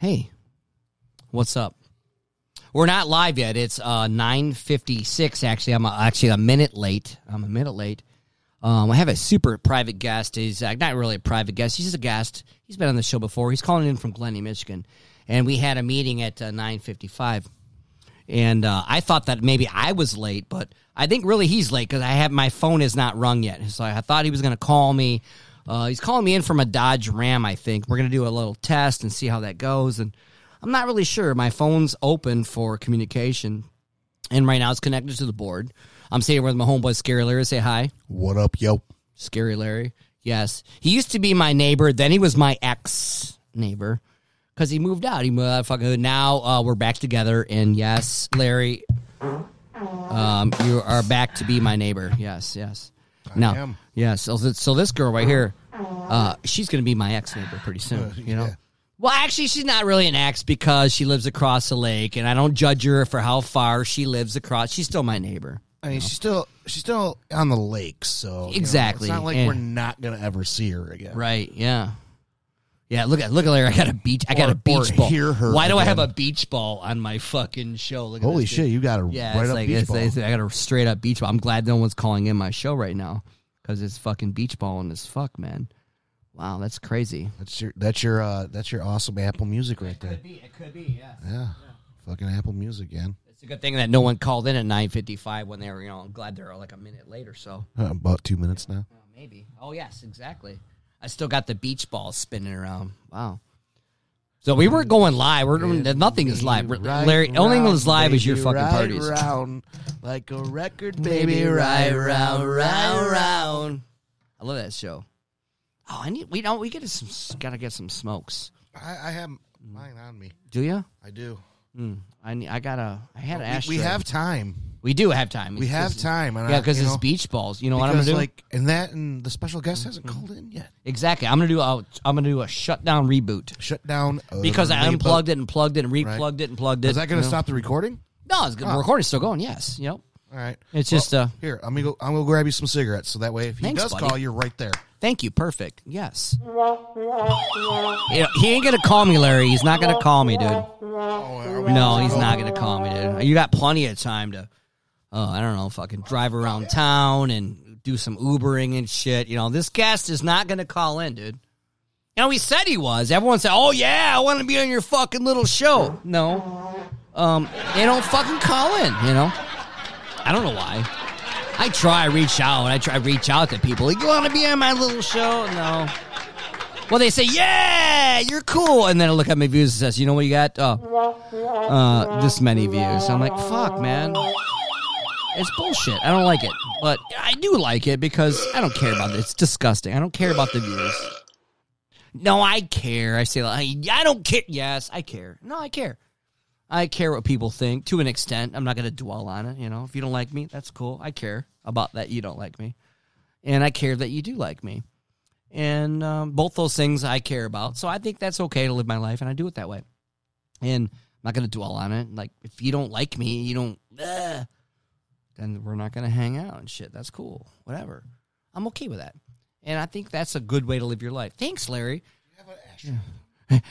Hey, what's up? We're not live yet. It's uh, nine fifty six. Actually, I'm uh, actually a minute late. I'm a minute late. Um, I have a super private guest. He's uh, not really a private guest. He's just a guest. He's been on the show before. He's calling in from Glenny, Michigan, and we had a meeting at uh, nine fifty five. And uh, I thought that maybe I was late, but I think really he's late because I have my phone is not rung yet. So I thought he was going to call me. Uh, he's calling me in from a Dodge Ram. I think we're going to do a little test and see how that goes. And I'm not really sure. My phone's open for communication, and right now it's connected to the board. I'm sitting with my homeboy Scary Larry. Say hi, What up, yo? Scary Larry. Yes, he used to be my neighbor. Then he was my ex neighbor because he moved out. He moved fucking. Now uh, we're back together, and yes, Larry, um, you are back to be my neighbor. Yes, yes. Now, am. yes. So, so this girl right here, uh, she's gonna be my ex neighbor pretty soon. You know. yeah. Well, actually, she's not really an ex because she lives across the lake, and I don't judge her for how far she lives across. She's still my neighbor. I mean, she's still she's still on the lake, so you know, Exactly, it's not like and- we're not gonna ever see her again. Right? Yeah. Yeah. Look at look at Larry. I got a beach. I got Or- a beach or ball. hear her Why do I have a beach ball on my fucking show? Look at Holy this shit, dude. you got a Yeah, right it's up like beach it's, ball. it's- I got a straight up beach ball. I'm glad no one's calling in my show right now because it's fucking beach balling as fuck, man. Wow, that's crazy. that's your that's your uh that's your awesome Apple Music right there. It could be. It could be. Yeah. Yeah, fucking Apple Music, man. It's a good thing that no one called in at 9:55 when they were. You know, I'm glad they're like a minute late or so. Uh, about two minutes now. Oh, maybe. Oh, yes, exactly. I still got the beach ball spinning around. Wow. So we weren't going live. We're nothing is live. Right Larry, only thing round, that's live is your baby, fucking right parties. round, like a record, Baby, baby, right right round, round, round, round. I love that show. Oh, I need. We don't. We get some. Gotta get some smokes. I, I have mine on me. Do you? I do. Mm, I need. I gotta. I had an We, we have time. We do have time. We have time. And Yeah, I- because you it's know, beach balls. You know what I'm because gonna do? like and that and the special guest hasn't called in yet. exactly. I'm gonna do. A, I'm gonna do a shutdown reboot Shut down uh, because I unplugged it and plugged it and replugged it and plugged it. Is that going you to know? stop the recording? No, it's good. The recording's still going. Yes. Yep. All right. It's just, uh, here. I'm gonna go. I'm gonna grab you some cigarettes, so that way, if he Thanks, does buddy. call, you're right there. Thank you. Perfect. Yes. You know, he ain't gonna call me, Larry. He's not gonna call me, dude. No, he's not gonna call me, dude. You got plenty of time to, uh, I don't know, fucking drive around town and do some Ubering and shit. You know, this guest is not gonna call in, dude. You know, he said he was. Everyone said, "Oh yeah, I want to be on your fucking little show." No, um, they don't fucking call in. You know, I don't know why. I try reach out. I try reach out to people. Like, you want to be on my little show? No. Well, they say, yeah, you're cool. And then I look at my views and says, you know what you got? Oh, uh, this many views. I'm like, fuck, man. It's bullshit. I don't like it. But I do like it because I don't care about it. It's disgusting. I don't care about the views. No, I care. I say, like, I don't care. Yes, I care. No, I care. I care what people think to an extent. I'm not going to dwell on it. You know, if you don't like me, that's cool. I care about that you don't like me, and I care that you do like me, and um, both those things I care about. So I think that's okay to live my life, and I do it that way. And I'm not going to dwell on it. Like if you don't like me, you don't. Then we're not going to hang out and shit. That's cool. Whatever. I'm okay with that, and I think that's a good way to live your life. Thanks, Larry.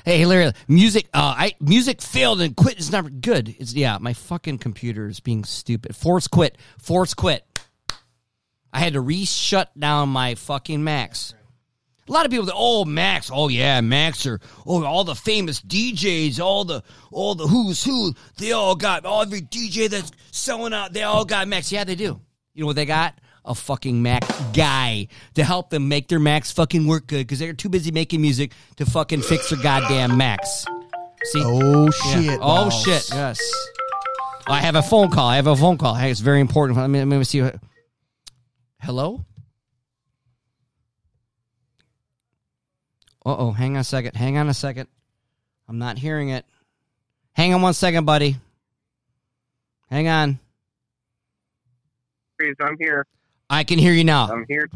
Hey Larry, music. Uh, I music failed and quit is never good. It's yeah, my fucking computer is being stupid. Force quit. Force quit. I had to re-shut down my fucking Macs. A lot of people, say, oh Max, oh yeah, Macs are oh all the famous DJs, all the all the who's who, they all got all every DJ that's selling out, they all got Max. Yeah, they do. You know what they got? A fucking Mac guy to help them make their Macs fucking work good because they're too busy making music to fucking fix their goddamn Macs. See? Oh Yeah. shit! Oh balls. shit! Yes. I have a phone call. I have a phone call. Hey, it's very important. Let me, let me see. What... Hello. Uh oh. Hang on a second. Hang on a second. I'm not hearing it. Hang on one second, buddy. Hang on. Please, I'm here. I can hear you now. I'm here.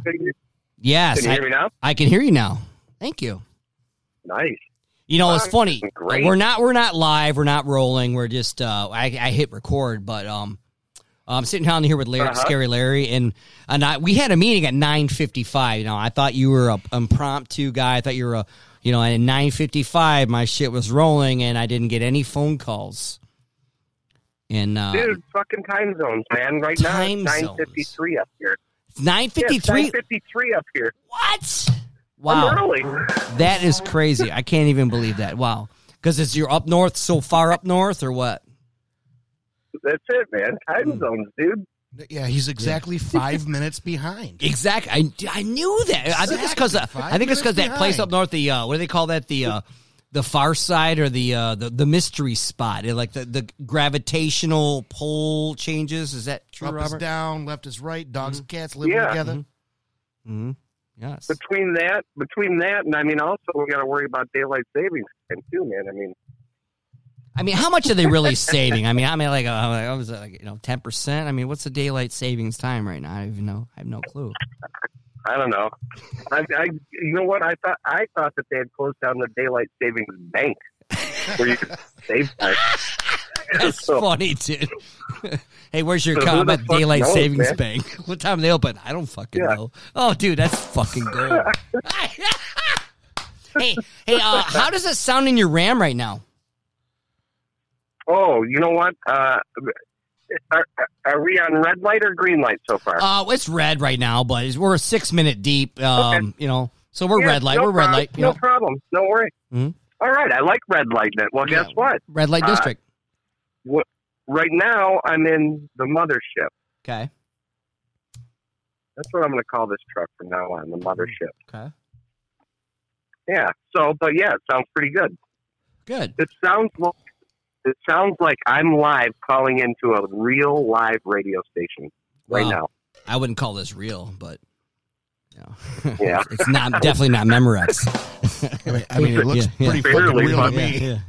Yes, can you I, hear me now? I can hear you now. Thank you. Nice. You know, it's funny. great. We're not we're not live. We're not rolling. We're just uh, I, I hit record, but um, I'm sitting down here with Larry, Uh-huh. Scary Larry, and and I, we had a meeting at 9:55. You know, I thought you were a impromptu guy. I thought you were a you know, at nine fifty five, my shit was rolling, and I didn't get any phone calls. And uh, Dude, fucking time zones, man. Right now Time it's nine fifty three up here. nine fifty three. Nine fifty three up here. What? Wow, that is crazy. I can't even believe that. Wow, because it's you're up north, so far up north, or what? That's it, man. Hmm. Time zones, dude. Yeah, he's exactly five minutes behind. Exactly. I, I knew that. I think it's because Exactly. I think it's because that place minutes up north, the uh, what do they call that? The uh, the far side or the uh, the the mystery spot, It, like the the gravitational pole changes. Is that true, Up is Robert? down, left is right. Dogs and cats living Yeah. together. Mm-hmm. Yes. Between that, between that, and I mean, also we got to worry about daylight savings time too, man. I mean, I mean, how much are they really saving? I mean, I mean, like, uh, like I was like, you know, ten percent. I mean, what's the daylight savings time right now? I don't even know. I have no clue. I don't know. I, I, you know what? I thought I thought that they had closed down the daylight savings bank where you could save time. That's So- funny, dude. hey, where's your So comment daylight knows, savings man? bank? What time they open? I don't fucking Yeah. know. Oh, dude, that's fucking gold. hey, hey, uh, how does it sound in your RAM right now? Oh, you know what? Uh, are, are we on red light or green light so far? Uh, it's red right now, but we're a six minute deep. Um, you know, so we're Yeah, red light. no we're red light. You No know, problem. No worry. Mhm. All right. I like red light. Well, guess Yeah. what? red light uh, district. What? Right now, I'm in the mothership. Okay. That's what I'm going to call this truck from now on. The mothership. Okay. Yeah. So, but yeah, it sounds pretty good. Good. It sounds like it sounds like I'm live calling into a real live radio station right Well, now. I wouldn't call this real, but you know, Yeah. it's not definitely not Memorex. I mean, I mean, it looks Yeah, yeah. pretty fucking Barely, real to me.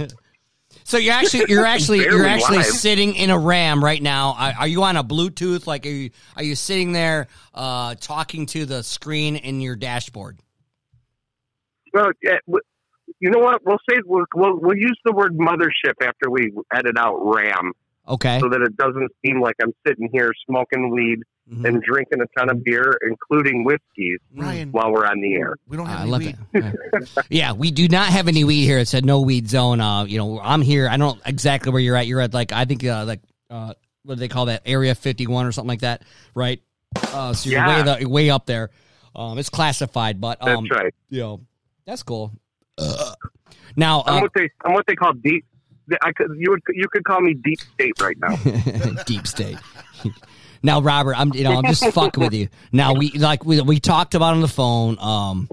So you're actually you're actually you're actually live. sitting in a RAM right now. Are, are you on a Bluetooth? Like are you are you sitting there uh, talking to the screen in your dashboard? Well, yeah, w- you know what? We'll say we'll, we'll we'll use the word mothership after we edit out RAM, Okay. so that it doesn't seem like I'm sitting here smoking weed Mhm. and drinking a ton of beer, including whiskeys, Ryan, while we're on the air. we don't have I any love weed. it. Yeah. yeah, we do not have any weed here. It said no weed zone. Uh, you know, I'm here. I don't exactly where you're at. You're at like I think uh, like uh, what do they call that? Area 51 or something like that, right? Uh, so you're Yeah. way the, way up there. Um, it's classified, but That's um, right. you know, that's cool. Now, I'm uh, what they I'm what they call deep. I could you would you could call me deep state right now. deep state. now, Robert, I'm you know I'm just fucking with you. Now we like we we talked about on the phone. Um,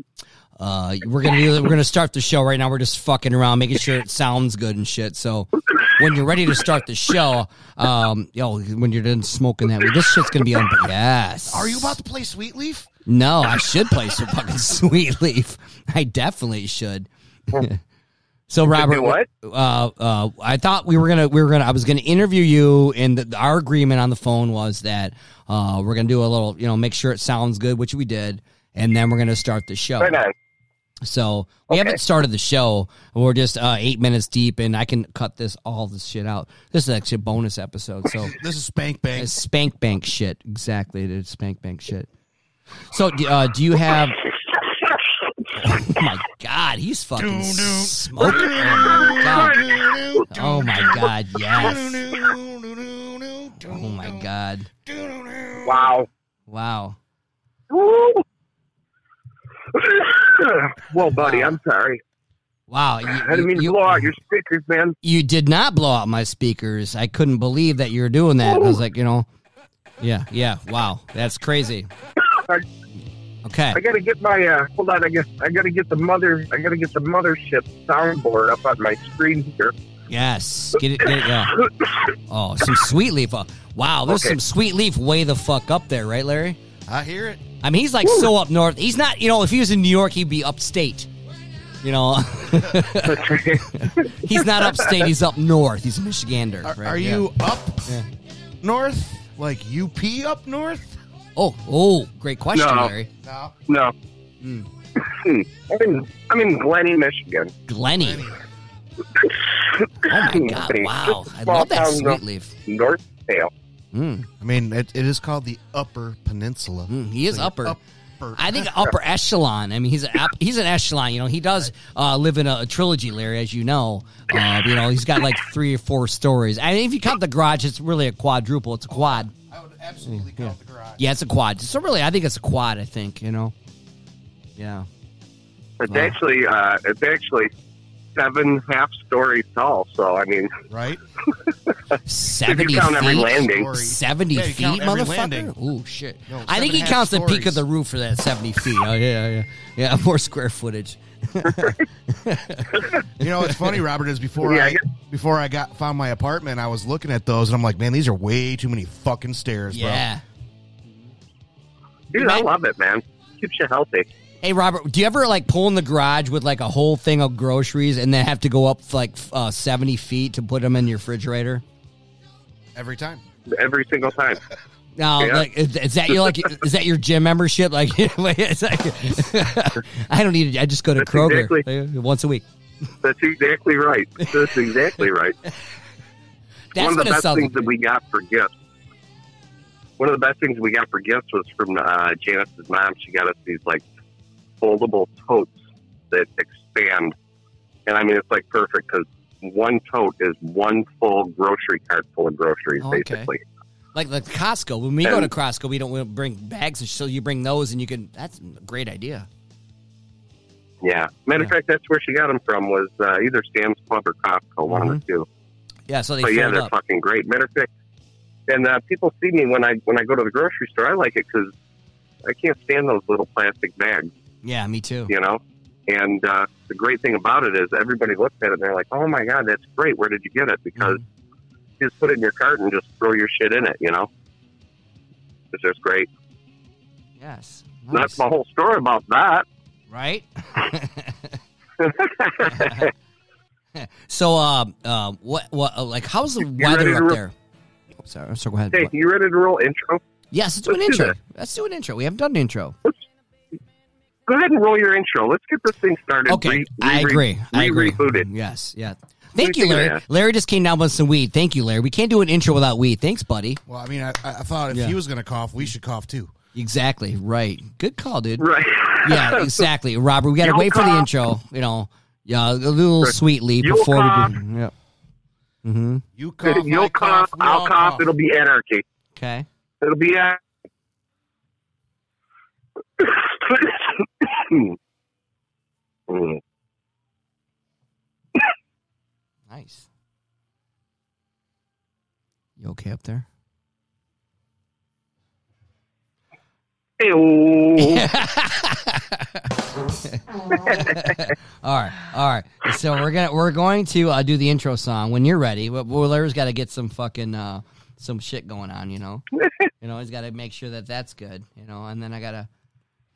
uh, we're gonna do, we're gonna start the show right now. We're just fucking around, making sure it sounds good and shit. So when you're ready to start the show, um, yo, when you're done smoking that, weed, this shit's gonna be on. Yes. Are you about to play Sweet Leaf? No, I should play some fucking sweet leaf. I definitely should. So Robert, what? Uh, uh, I thought we were gonna we were gonna I was gonna interview you, and the, our agreement on the phone was that uh, we're gonna do a little, you know, make sure it sounds good, which we did, and then we're gonna start the show. Right on. So we Okay. haven't started the show. We're just uh, eight minutes deep, and I can cut this all this shit out. This is actually a bonus episode. So This is Spank Bank. it's spank bank shit. Exactly, it is spank bank shit. So, uh, do you have? Oh my god, he's fucking smoking. Oh, oh my god. Oh my god, yes. Oh my god. Wow. Wow. Well, buddy, I'm sorry. Wow. You, I didn't mean to you- blow out your speakers, man. you did not blow out my speakers. I couldn't believe that you were doing that. I was like, you know, yeah, yeah. Wow, that's crazy. Okay. I gotta get my uh hold on, I guess I gotta get the mother I gotta get the mothership soundboard up on my screen here. Yes. Get it. Get it yeah. Oh, some sweet leaf. Uh, wow, there's Okay. some sweet leaf way the fuck up there, right, Larry? I hear it. I mean, he's like so up north. He's not, you know, if he was in New York, he'd be upstate. You know, he's not upstate. He's up north. He's a Michigander. Are, right? are Yeah. you up Yeah. north? Like UP up north? Oh, oh, great question, No. Larry. No. no. Hmm. Hmm. I'm in I'm in Glenny, Michigan. Glenny. Oh my god! Wow, I love that sweet leaf. North Tail. Mm, I mean, it, it is called the Upper Peninsula. mm, he is So upper. upper. I think upper echelon. I mean, he's an he's an echelon. You know, he does uh, live in a, a trilogy, Larry, as you know. Uh, you know, he's got like three or four stories. I mean, if you count the garage, it's really a quadruple. It's a quad. I would absolutely count the garage. Yeah, it's a quad. So really, I think it's a quad. I think you know. Yeah. It's Wow. actually uh, it's actually seven half stories tall. So I mean, Right? Seventy if you count every feet. landing, Seventy Yeah, you feet, count every motherfucker. landing. Ooh, shit! No, I think he and a half counts the peak of the roof for that seventy feet. Oh yeah, yeah, yeah. More square footage. You know, what's funny, Robert, is before Yeah, I I get- before I got found my apartment, I was looking at those and I'm like, man, these are way too many fucking stairs, bro. Yeah. dude, I love it, man. Keeps you healthy. Hey Robert, do you ever like pull in the garage with like a whole thing of groceries and then have to go up like uh, seventy feet to put them in your refrigerator? Every time. Every single time. No, Yeah. like is, is that your like is that your gym membership? Like, like I don't need it. I just go to That's Kroger exactly- uh, once a week. That's exactly right. That's exactly right. That's One of the best things that we got for gifts. One of the best things we got for gifts was from uh, Janice's mom. She got us these like foldable totes that expand, and I mean it's like perfect because one tote is one full grocery cart full of groceries, Okay. basically. Like the Costco. When we go to Costco, we don't we bring bags, so you bring those, and you can. That's a great idea. Yeah. Matter of Yeah. fact, that's where she got them from. Was uh, either Sam's Club or Costco, one Mm-hmm. of the two. Yeah, so they But yeah, they're up. fucking great. Matter of fact, and uh, people see me when I when I go to the grocery store. I like it because I can't stand those little plastic bags, Yeah, me too. you know. And uh, the great thing about it is everybody looks at it and they're like, "Oh my god, that's great! Where did you get it?" Because Mm-hmm. You just put it in your cart and just throw your shit in it, you know. It's just great. Yes, That's nice. my whole story about that. right. so, um, uh, what, what, uh, like, how's the ready weather up ro- there? Oh, sorry, sorry, go ahead. hey, you ready to roll intro? Yes, let's do an let's do intro. Let's do an intro. We haven't done an intro. Let's Go ahead and roll your intro. Let's get this thing started. Okay, Re- I re- agree. I agree. Rebooted. Yes, yeah. Do Thank you you, think of Larry. that? Larry just came down with some weed. Thank you, Larry. We can't do an intro without weed. Thanks, buddy. Well, I mean, I, I thought if Yeah. he was going to cough, we should cough too. Exactly. Right. Good call, dude. Right. Yeah, exactly. Robert, we got to You'll wait for the intro. You know, yeah, a little sweet lead You'll before cough. we do. Yep. Mm-hmm. You cough, You'll I cough. I'll all cough, It'll be anarchy. Okay. It'll be anarchy. Mm. Nice. You okay up there? Ew. all right, all right. So we're gonna we're going to uh, do the intro song when you're ready. But well, Larry's got to get some fucking uh, some shit going on. You know, you know he's got to make sure that that's good. You know, and then I gotta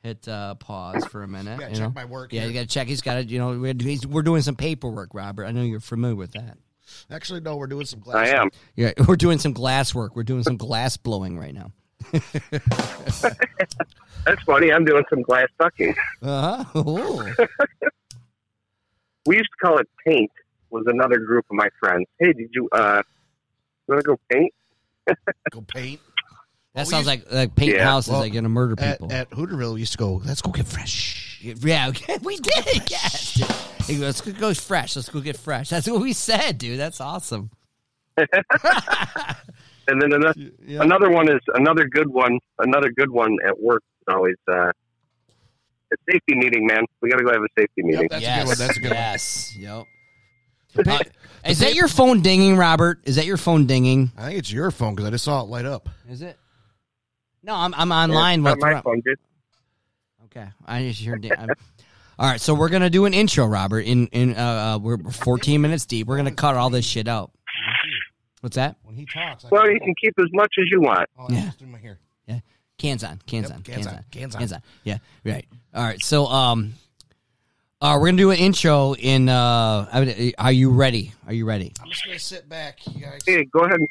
hit uh, pause for a minute. Gotta you check know? my work Yeah, here. you got to check. He's got to. You know, we're, he's, we're doing some paperwork, Robert. I know you're familiar with that. Actually, no, we're doing some glass. I am. Yeah, we're doing some glass work. We're doing some glass blowing right now. That's funny. I'm doing some glass sucking. Uh huh. We used to call it paint. Was another group of my friends. Hey, did you uh, you want to go paint? Go paint. That we sounds used- like like painting Yeah, houses, well, like gonna murder At, people. at Hooterville, we used to go, let's go get fresh. yeah, okay, we did. Yes, dude. He Let's go go fresh. Let's go get fresh. That's what we said, dude. That's awesome. And then another, Yeah. another one is another good one. Another good one at work is always uh, a safety meeting. Man, we got to go have a safety meeting. That's a yes, good one. That's a good one. yes. Yep. Uh, is that your phone dinging, Robert? Is that your phone dinging? I think it's your phone because I just saw it light up. Is it? No, I'm I'm online. Not with my phone, dude. Okay, I just heard. I'm, all right, so we're gonna do an intro, Robert. In in uh, uh we're 14 minutes deep. We're gonna cut all this shit out. What's that? When he talks, I Well, you can keep as much as you want. Oh, I Yeah. just threw my hair. Yeah. Cans on, cans Yep, on, cans cans, on, on, cans on. cans on. Yeah, right. All right, so um, uh, we're gonna do an intro. In uh, I mean, are you ready? Are you ready? I'm just gonna sit back, you guys. Hey, go ahead. and-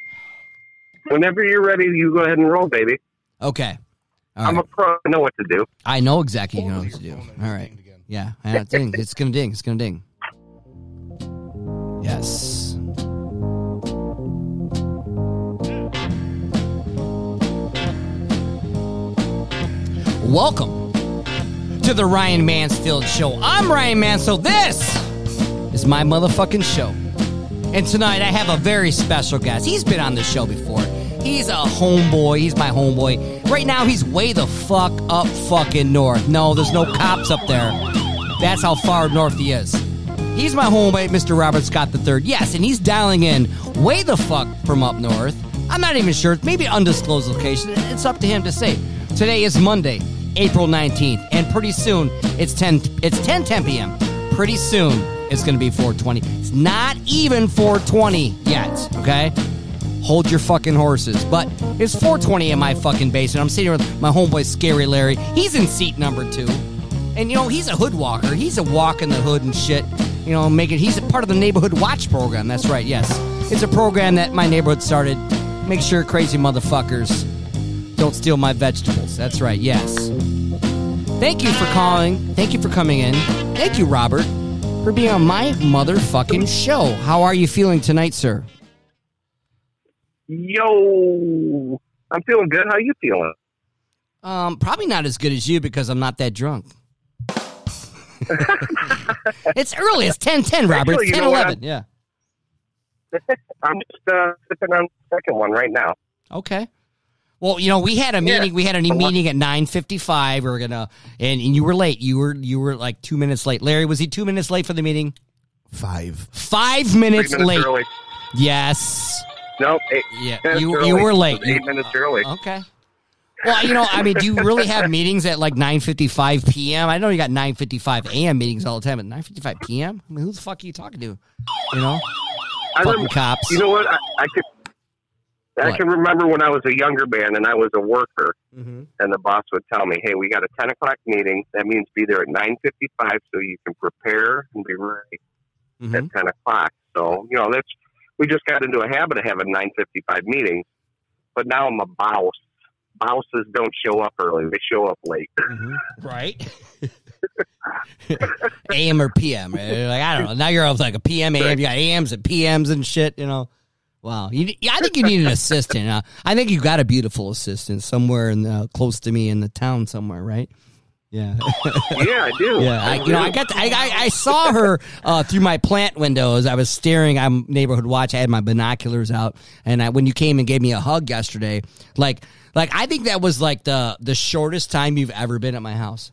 Whenever you're ready, you go ahead and roll, baby. Okay. All I'm right. a pro. I know what to do. I know exactly you know what to do. All right. and All it right. dinged again. Yeah, yeah ding. it's gonna ding. It's gonna ding. Yes. Welcome to the Ryan Mansfield Show. I'm Ryan Mansfield. This is my motherfucking show. And tonight I have a very special guest. He's been on the show before. He's a homeboy. He's my homeboy. Right now he's way the fuck up fucking north. No, there's no cops up there. That's how far north he is. He's my homeboy, Mr. Robert Scott III. Yes, and he's dialing in way the fuck from up north. I'm not even sure. Maybe undisclosed location. It's up to him to say. Today is Monday, April 19th, and pretty soon it's 10 it's 10 10 p.m. Pretty soon it's going to be 420. It's not even 420 yet, okay? Hold your fucking horses. But it's 420 in my fucking basement. I'm sitting here with my homeboy Scary Larry. He's in seat number 2. And you know, he's a hood walker. He's a walk in the hood and shit. You know, making he's a part of the neighborhood watch program. That's right. Yes. It's a program that my neighborhood started. Make sure crazy motherfuckers don't steal my vegetables. That's right. Yes. Thank you for calling. Thank you for coming in. Thank you, Robert, for being on my motherfucking show. How are you feeling tonight, sir? Yo, I'm feeling good. How you feeling? Um, probably not as good as you because I'm not that drunk. it's early. It's 10 10, Robert. Actually, It's 10 11. Yeah. I'm just uh, sipping on the second one right now. Okay. Well, you know, we had a Yeah. meeting. We had a meeting at nine fifty five. We were gonna, and, and you were late. You were you were like two minutes late. Larry, was he two minutes late for the meeting? Five. Five minutes, minutes late. early. Yes. No, eight, Yeah. You early. you were late. Eight minutes early. Okay. Well, you know, I mean, do you really have meetings at like nine fifty five p.m.? I know you got nine fifty five a.m. meetings all the time, but nine fifty five p.m. I mean, who the fuck are you talking to? You know, I fucking rem- cops. You know what? I, I could. I What? can remember when I was a younger man and I was a worker, Mhm. and the boss would tell me, "Hey, we got a ten o'clock meeting. That means be there at nine fifty-five, so you can prepare and be ready Mhm. at ten o'clock." So you know that's we just got into a habit of having nine fifty-five meetings, but now I'm a boss. Bosses don't show up early; they show up late. Mhm. Right. AM or PM. right? Like I don't know. Now you're up like a PM, AM. You got AMs and PMs and shit. You know. Wow. You, yeah, I think you need an assistant. Uh, I think you got a beautiful assistant somewhere in the, close to me in the town somewhere, right? Yeah. yeah, I do. Yeah, I, you know, I got, to, I, I, I saw her uh, through my plant windows. I was staring. I'm neighborhood watch. I had my binoculars out, and I, when you came and gave me a hug yesterday, like, like I think that was like the the shortest time you've ever been at my house.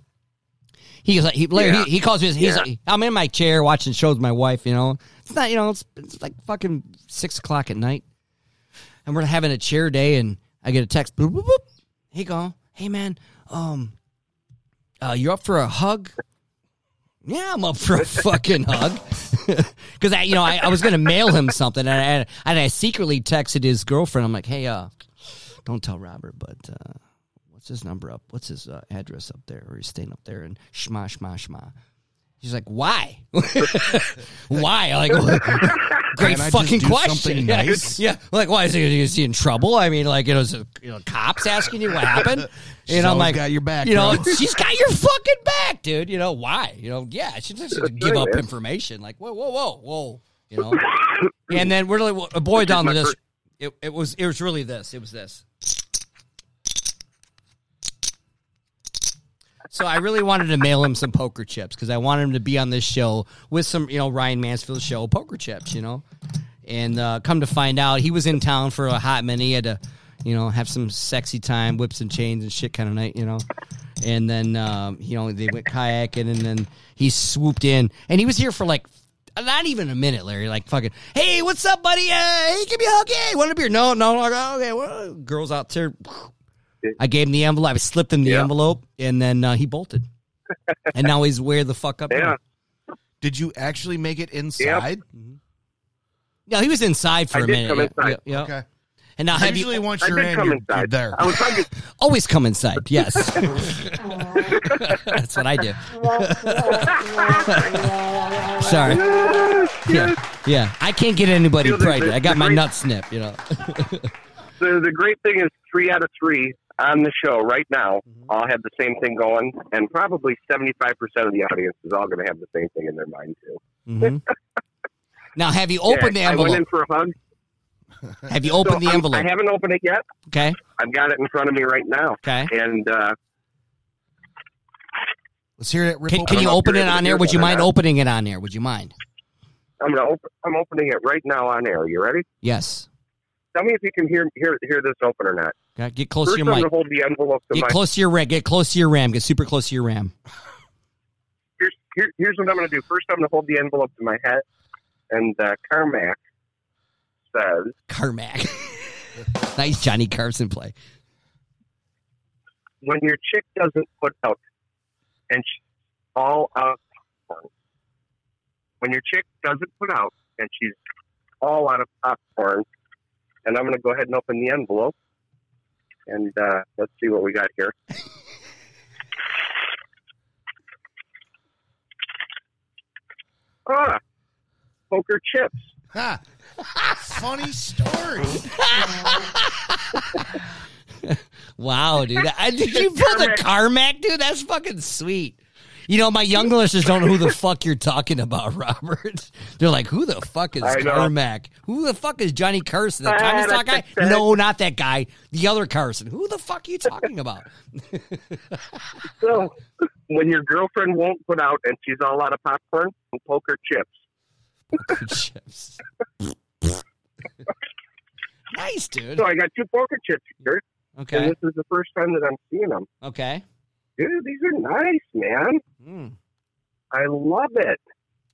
He's like, he, Larry, Yeah. he, he calls me. He's Yeah. like, I'm in my chair watching shows with my wife. You know, it's not, you know, it's, it's like fucking six o'clock at night, and we're having a chair day, and I get a text. Boop, boop, boop. He go, hey man, um, uh, you're up for a hug? Yeah, I'm up for a fucking hug. Because I, you know, I, I was gonna mail him something, and I, and I secretly texted his girlfriend. I'm like, hey, uh, don't tell Robert, but uh, what's his number up? What's his uh, address up there? Or he's staying up there? And shma shma shma. She's like, why? why? Like, great Can I just fucking do question. something yeah, nice? yeah. Like, why is he, is he in trouble? I mean, like, you know, is it, you know, cops asking you what happened? She's you know, I'm always like, got your back, You know, bro. she's got your fucking back, dude. You know why? You know, yeah, she just That's give up man. information. Like, whoa, whoa, whoa, whoa. You know, and then we're really a boy down to my this. first- It, it was it was really this. It was this. So I really wanted to mail him some poker chips because I wanted him to be on this show with some, you know, Ryan Mansfield show poker chips, you know. And uh, come to find out, he was in town for a hot minute. He had to, you know, have some sexy time, whips and chains and shit kind of night, you know. And then, um, you know, they went kayaking, and then he swooped in, and he was here for like not even a minute, Larry. Like fucking, hey, what's up, buddy? Uh, hey, give me a hug. Hey, want a beer? No, no, no. Okay, well, girls out there. I gave him the envelope. I slipped him the Yeah. envelope, and then uh, he bolted. and now he's where the fuck up. Yeah. now. Did you actually make it inside? No, he was inside for I a did minute. come yeah, inside. yeah, yeah. Okay. And now have Usually, you once I you're in, you're, you're there. I was talking. always come inside? Yes, that's what I do. Sorry. Yeah, yeah. I can't get anybody You know, the- pregnant. I got my great- nut snipped. You know. The the great thing is three out of three on the show right now Mm-hmm. all have the same thing going, and probably seventy five percent of the audience is all going to have the same thing in their mind too. Mhm. Now, have you opened Yeah, the I went in envelope? for a hug. Have you opened So the I'm- envelope? I haven't opened it yet. Okay. I've got it in front of me right now, Okay. and uh, Let's hear it. Rip Can, can you open it on it there? is Would you mind opening it on there? Would you mind? I'm gonna open. I'm opening it right now on air. You ready? Yes. Tell me if you can hear hear hear this open or not. Get close First, to your mic. hold the envelope to Get close to your ram. Get close to your ram. Get super close to your ram. Here's here, here's what I'm gonna do. First, I'm gonna hold the envelope to my head, and uh, Carnac says, Carnac. nice Johnny Carson play. "When your chick doesn't put out, and she's all out of popcorn. When your chick doesn't put out, and she's all out of popcorn." And I'm gonna go ahead and open the envelope, and uh, let's see what we got here. Ah, poker chips. Ha. Funny story. Wow, dude. I, did you put the Carnac, dude? That's fucking sweet. You know, my young listeners don't know who the fuck you're talking about, Robert. They're like, who the fuck is Carnac? Who the fuck is Johnny Carson? The Stock guy? No, not that guy. The other Carson. Who the fuck are you talking about? So, when your girlfriend won't put out and she's all out of popcorn, poker chips. Poker Chips. nice, dude. So I got two poker chips here, Okay. and this is the first time that I'm seeing them. Okay. Dude, these are nice, man. Mm. I love it.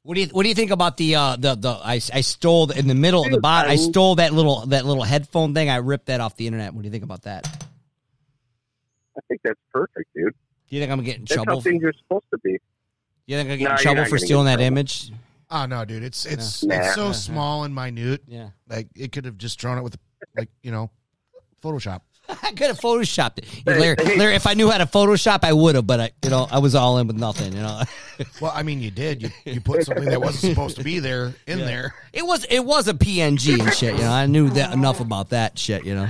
What do you What do you think about the uh the the I, I stole in the middle of the Dude, bot I I- stole that little that little headphone thing I ripped that off the internet. What do you think about that? I think that's perfect, dude. Do you think I'm gonna get in That's trouble? how things are supposed to be. You think I get No, in trouble for stealing that image? Oh no, dude! It's it's Nah. it's so Uh-huh. small and minute. Yeah. Like it could have just drawn it with like you know, Photoshop. I could have photoshopped it. Hey, Larry, hey. Larry, if I knew how to Photoshop, I would have. But I, you know, I was all in with nothing. You know, Well, I mean, you did. You you put something that wasn't supposed to be there in Yeah. there. it was it was a PNG and shit. You know, I knew that enough about that shit. You know,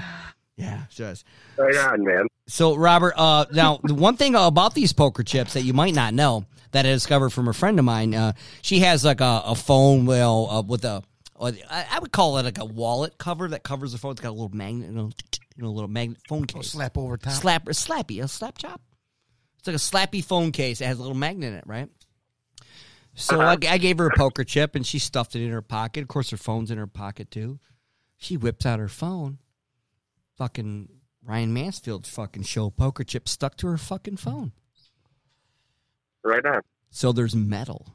yeah, just. Right on, man. So, Robert, uh, now the one thing about these poker chips that you might not know that I discovered from a friend of mine, uh, she has like a, a phone, well, uh, with a, uh, I I would call it like a wallet cover that covers the phone. It's got a little magnet, you know, you know, a little magnet phone Oh, case. slap over top. Slap, a slappy, a slap chop. It's like a slappy phone case. It has a little magnet in it, right? So I, I gave her a poker chip and she stuffed it in her pocket. Of course, her phone's in her pocket too. She whips out her phone. Fucking Ryan Mansfield's fucking show poker chip stuck to her fucking phone. Right on. So there's metal.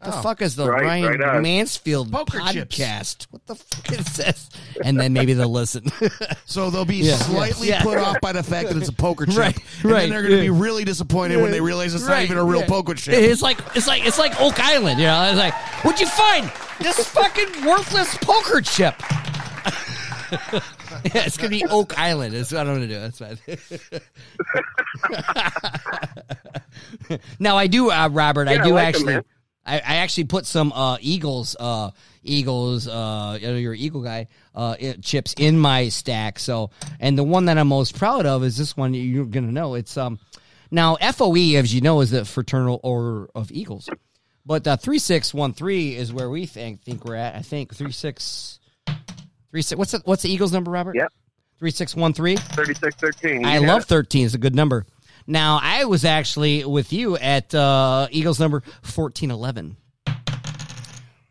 What the Oh. fuck is the Right, Ryan right. Mansfield Poker chips. podcast? What the fuck is this? And then maybe they'll listen. So they'll be Yeah. slightly Yeah. put off by the fact that it's a poker chip, Right, and right, then they're going to yeah. be really disappointed when they realize it's not even a real yeah. poker chip. It's like it's like it's like Oak Island, you know. It's like, what'd you find? This fucking worthless poker chip. yeah, it's gonna be Oak Island. That's what I'm gonna do. That's fine. now I do, uh, Robert. I Yeah, I do like 'em, actually. man. I, I actually put some uh, Eagles, uh, Eagles, uh, your Eagle guy, uh, chips in my stack. So, and the one that I'm most proud of is this one. You're gonna know it's um, now FOE, as you know, is the Fraternal Order of Eagles, but uh, three six one three is where we think think we're at. I think three six three six. What's the, what's the Eagles number, Robert? Yep. Three six one three. 3613. I love 13. It's a good number. Now, I was actually with you at uh, Eagles number 1411.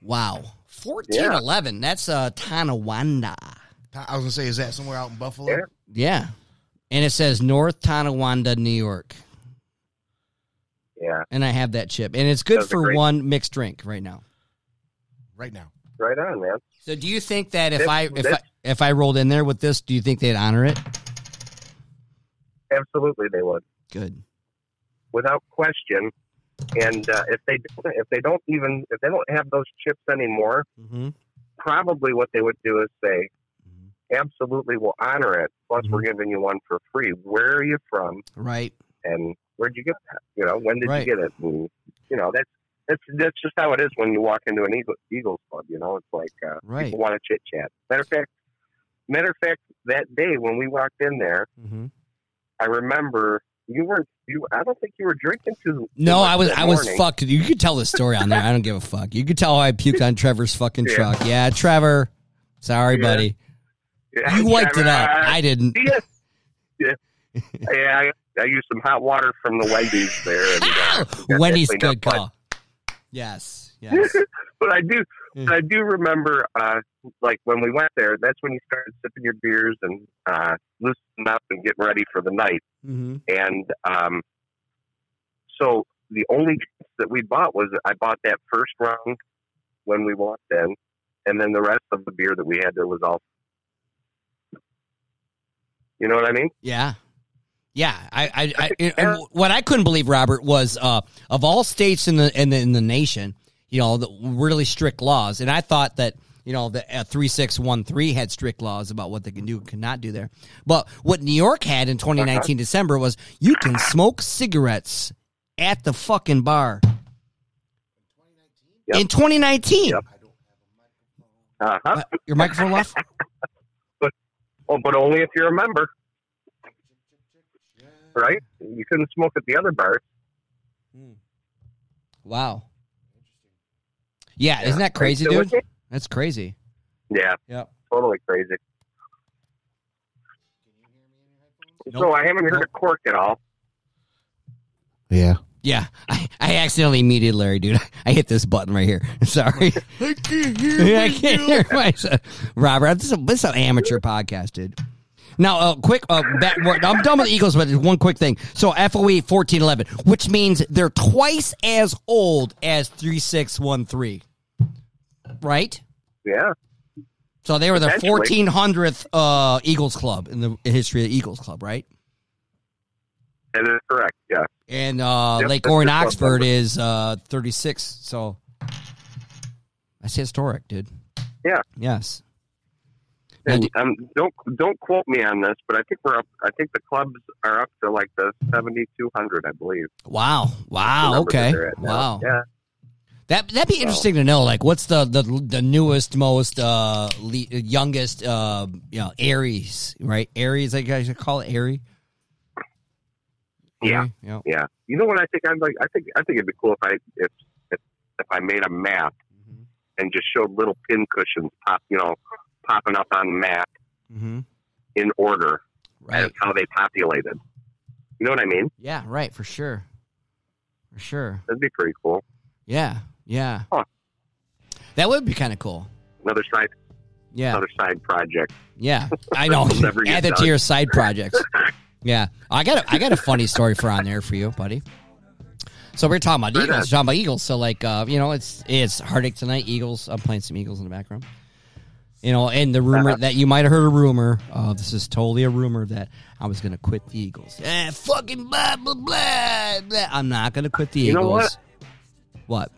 Wow. 1411. That's uh, Tonawanda. I was going to say, is that somewhere out in Buffalo? Yeah. Yeah. And it says North Tonawanda, New York. Yeah, And I have that chip. And it's good Those are for one mixed drink right now. Right now. right on, man. So do you think that if This- I if this- I if I rolled in there with this, do you think they'd honor it? Absolutely, they would, Good. without question. And uh, if they if they don't even if they don't have those chips anymore, Mm-hmm. probably what they would do is say, "Absolutely, we'll honor it. Plus, we're Mm-hmm. giving you one for free. Where are you from? Right. And where'd you get that? You know, when did Right. you get it? And, you know, that's It's that's just how it is when you walk into an Eagle, Eagles club. You know, it's like uh, Right. people want to chit chat. Matter of fact, matter of fact, that day when we walked in there, Mm-hmm. I remember you weren't. You, I don't think you were drinking too. No, I was I was fucked. You could tell the story on there. I don't give a fuck. You could tell how I puked on Trevor's fucking Yeah. truck. Yeah, Trevor. Sorry, Yeah. buddy. Yeah, You wiped it up. uh, I didn't. Yeah, yeah. yeah I, I used some hot water from the Wendy's there. And, uh, Wendy's good call. Yes. Yes. but I do, But I do remember, uh, like when we went there. That's when you started sipping your beers and uh, loosening up and getting ready for the night. hmm And um, so the only that we bought was I bought that first round when we walked in, and then the rest of the beer that we had there was all. You know what I mean? Yeah. Yeah, I, I, I and what I couldn't believe, Robert, was uh, of all states in the in the in the nation, you know, the really strict laws, and I thought that you know the uh, three six one three had strict laws about what they can do and cannot do there. But what New York had in 2019 December was you can smoke cigarettes at the fucking bar Yep. in 2019. Yep. Uh huh. Uh, your microphone off? Oh, but only if you're a member, right? You couldn't smoke at the other bars. Wow. Yeah, isn't that crazy, Are you still dude? That's crazy. Yeah, Yeah. totally crazy. So I haven't heard Nope. a cork at all. Yeah. Yeah, I, I accidentally muted Larry, dude. I hit this button right here. Sorry. I can't hear I can't hear myself. Robert, this is, a, this is an amateur podcast, dude. Now, uh, quick, uh, back, I'm done with the Eagles, but one quick thing. So, FOE 1411, which means they're twice as old as 3613. Right? Yeah, So, they were the 1400th uh, Eagles club in the history of the Eagles club, right? that is correct. Yeah, And uh, Yep, Lake Orion Oxford is uh, 36. So that's historic, dude. Yeah. Yes. And um, don't don't quote me on this, but I think we're up. I think the clubs are up to like the seventy two hundred, I believe. wow. Wow. Okay. they're at now. Wow. Yeah. That that'd be interesting to know. Like, what's the the the newest, most uh le- youngest uh you know Aeries, right? Aeries, I guys should call it Airy. Yeah. Yeah. Yeah. You know what I think? I'd like. I think. I think it'd be cool if I if if, if I made a map Mm-hmm. and just showed little pin cushions pop, you know, popping up on map Mm-hmm. in order Right. how they populated. You know what I mean? Yeah. Right. For sure. For sure. That'd be pretty cool. Yeah. Yeah. Huh. That would be kind of cool. Another side, Yeah. another side project. Yeah, I know. Will never get Add that to your side projects. Yeah, I got a, I got a funny story for on there for you, buddy. So we're talking about Right Eagles. on. Talking about Eagles. So like, uh, you know, it's it's heartache tonight. Eagles. I'm playing some Eagles in the background. You know, and the rumor Uh-huh. that you might have heard a rumor. Uh, this is totally a rumor that I was going to quit the Eagles. Eh, fucking blah blah blah. blah. I'm not going to quit the You know Eagles. what?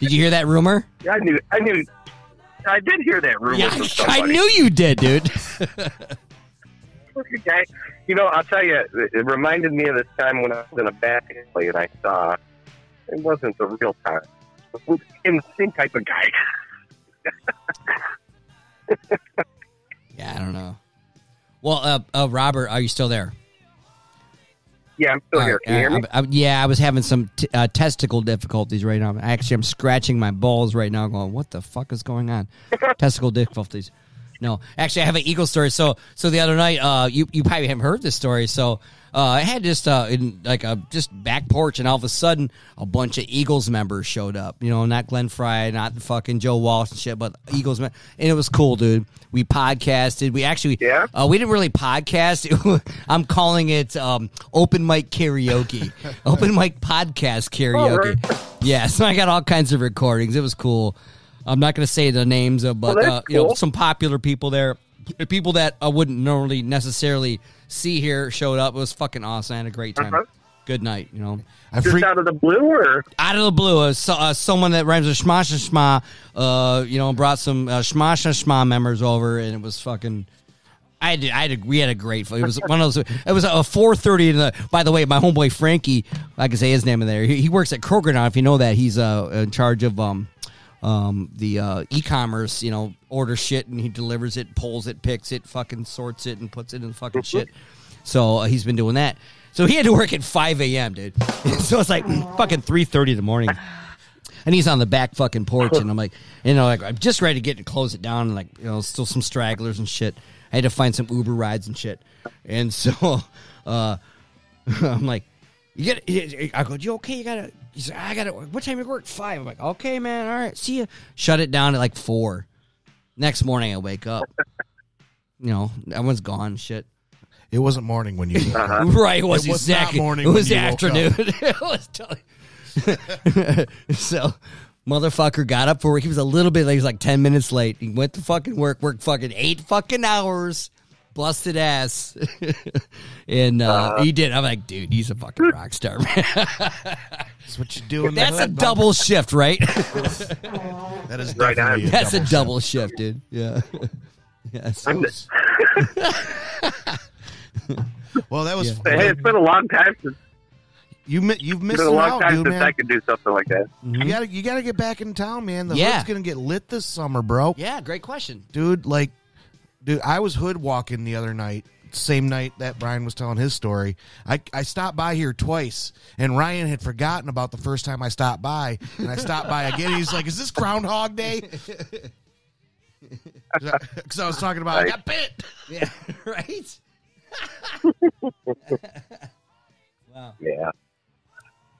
Did you hear that rumor? Yeah, I knew. I knew. I did hear that rumor Yeah, I knew you did, dude. Okay. You know, I'll tell you, it reminded me of this time when I was in a back alley and I saw it wasn't the real time. It was same type of guy. Yeah, I don't know. Well, uh, uh, Robert, are you still there? Yeah, I'm still here. right, you hear me? I- I- yeah, I was having some t- uh, testicle difficulties right now. Actually, I'm scratching my balls right now, going, "What the fuck is going on?" testicle difficulties. No, actually, I have an eagle story. So, so the other night, uh, you you probably haven't heard this story. So, uh, I had just uh, in like a just back porch, and all of a sudden, a bunch of Eagles members showed up. You know, not Glenn Frey, not fucking Joe Walsh and shit, but Eagles. mem- And it was cool, dude. We podcasted. We actually, Yeah? uh, we didn't really podcast. I'm calling it um, open mic karaoke, open mic podcast karaoke. Oh, right. Yeah, so I got all kinds of recordings. It was cool. I'm not going to say the names of, but Well, uh, you know, some popular people there, people that I wouldn't normally necessarily see here showed up. It was fucking awesome. I had a great time. Uh-huh. Good night. You know, I Just freak. out of the blue, or out of the blue, uh, so, uh, someone that rhymes with Shma Shma, uh, you know, brought some uh, Shma Shma members over, and it was fucking. I had, I had a, we had a great. It was one of those. It was a four thirty in. By the way, my homeboy Frankie, I can say his name in there. He, he works at Kroger now. If you know that, he's uh in charge of um um the uh, e-commerce. You know, order shit and he delivers it, pulls it, picks it, fucking sorts it, and puts it in the fucking shit. So uh, he's been doing that. So he had to work at five a.m. dude. so it's like fucking three thirty in the morning and he's on the back fucking porch, and I'm like, you know, like I'm just ready to get to close it down, and like you know, still some stragglers and shit. I had to find some Uber rides and shit, and so uh, I'm like, you get, I go, you okay? You gotta. He's like, I gotta. What time you work? Five. I'm like, okay, man. All right, see you. Shut it down at like four. Next morning, I wake up. You know, everyone's gone. Shit. It wasn't morning when you. Uh-huh. Right, it was, It was exactly. morning it was when you woke afternoon. it was totally. so, motherfucker got up for work. He was a little bit late. He was like ten minutes late. He went to fucking work. Worked fucking eight fucking hours. Busted ass, and uh, Uh-huh. he did. I'm like, dude, he's a fucking rock star, man. That's what you do. In the That's a hood, bud. double shift, right? That is Right definitely on. That's a shift. double shift, dude. Yeah. yes. I'm, Well, that was. Yeah. hey, it's been a long time since You mi- you've it's missed been a long out, time dude, since man. I could do something like that. You gotta you gotta get back in town, man. The Yeah. hood's gonna get lit this summer, bro. Yeah. Great question. Dude, like, dude, I was hood walking the other night. Same night that Brian was telling his story, I, I stopped by here twice, and Ryan had forgotten about the first time I stopped by, and I stopped by again. He's like, "Is this Groundhog Day?" Because I was talking about, I Right. got bit. Yeah. right. wow. Yeah.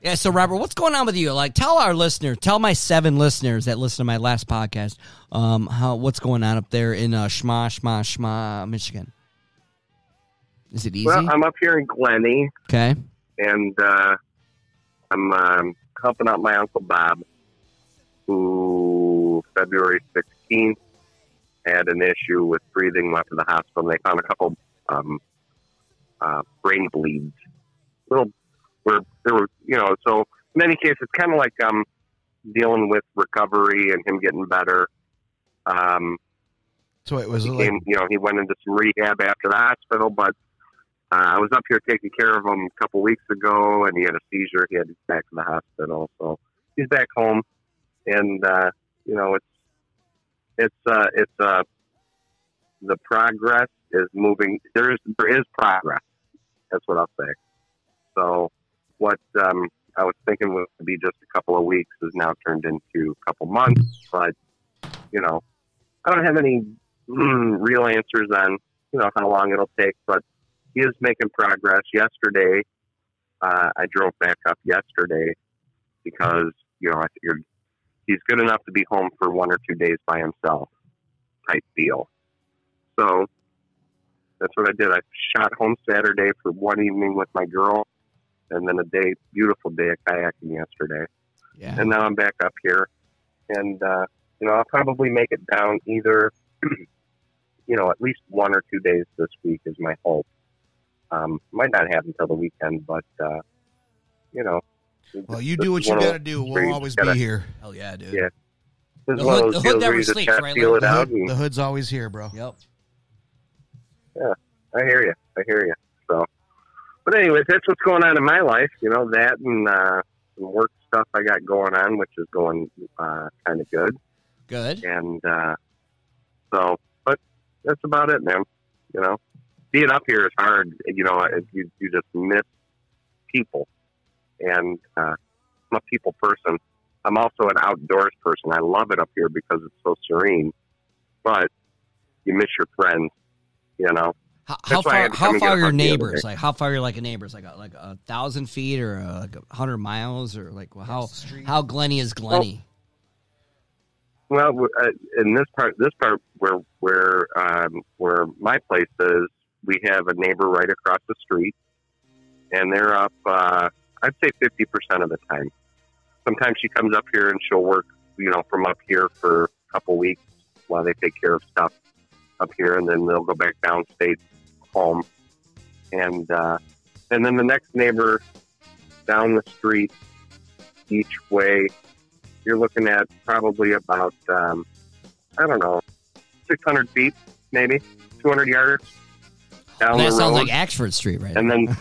Yeah, so Robert, what's going on with you? Like, tell our listeners, tell my seven listeners that listen to my last podcast, um, how what's going on up there in uh, Shma Shma Shma, Michigan. Is it easy? Well, I'm up here in Glenny, okay. and uh, I'm um, helping out my uncle Bob, who February 16th had an issue with breathing, went to the hospital. And they found a couple um, uh, brain bleeds. Little, where there were, you know, so in any case, it's kind of like um, dealing with recovery and him getting better. Um, So it was he like, came, you know, he went into some rehab after the hospital, but uh, I was up here taking care of him a couple weeks ago, and he had a seizure. He had to get back to the hospital, so he's back home, and uh, you know, it's it's uh, it's uh, the progress is moving. There is there is progress. That's what I'll say. So, what um, I was thinking would be just a couple of weeks has now turned into a couple months, but you know, I don't have any mm, real answers on you know how long it'll take, but he is making progress. Yesterday, uh, I drove back up yesterday because you know I figured he's good enough to be home for one or two days by himself, type deal. So that's what I did. I shot home Saturday for one evening with my girl, and then a day, beautiful day of kayaking yesterday Yeah. and now I'm back up here, and uh, you know I'll probably make it down either, you know, at least one or two days this week is my hope. Um, might not happen until the weekend, but uh, you know. well, you do what you gotta do. We'll always gotta- be here. Hell yeah, dude. Yeah. The hood- the hood never where you just sleeps, right, feel Larry? The, hood, And the hood's always here, bro. Yep. Yeah, I hear you. I hear you. So, but anyways, that's what's going on in my life. You know that and uh, some work stuff I got going on, which is going uh, kind of good. Good. and uh, so, but that's about it, man. You know, being up here is hard. You know, you you just miss people, and uh, I'm a people person. I'm also an outdoors person. I love it up here because it's so serene, but you miss your friends. You know, How, how That's why I far? How far are your hug the other neighbors? Like, how far are you like a neighbors? Like, a, like a thousand feet or uh, like a hundred miles or like well, how how Glenny is Glenny? Well, w- uh, in this part, this part where where um, where my place is, we have a neighbor right across the street, and they're up. Uh, I'd say fifty percent of the time. Sometimes she comes up here and she'll work, you know, from up here for a couple weeks while they take care of stuff up here, and then they'll go back downstate home, and uh, and then the next neighbor down the street, each way, you're looking at probably about um, I don't know, 600 feet, maybe 200 yards. down that the sounds road, like Axford Street, right? and then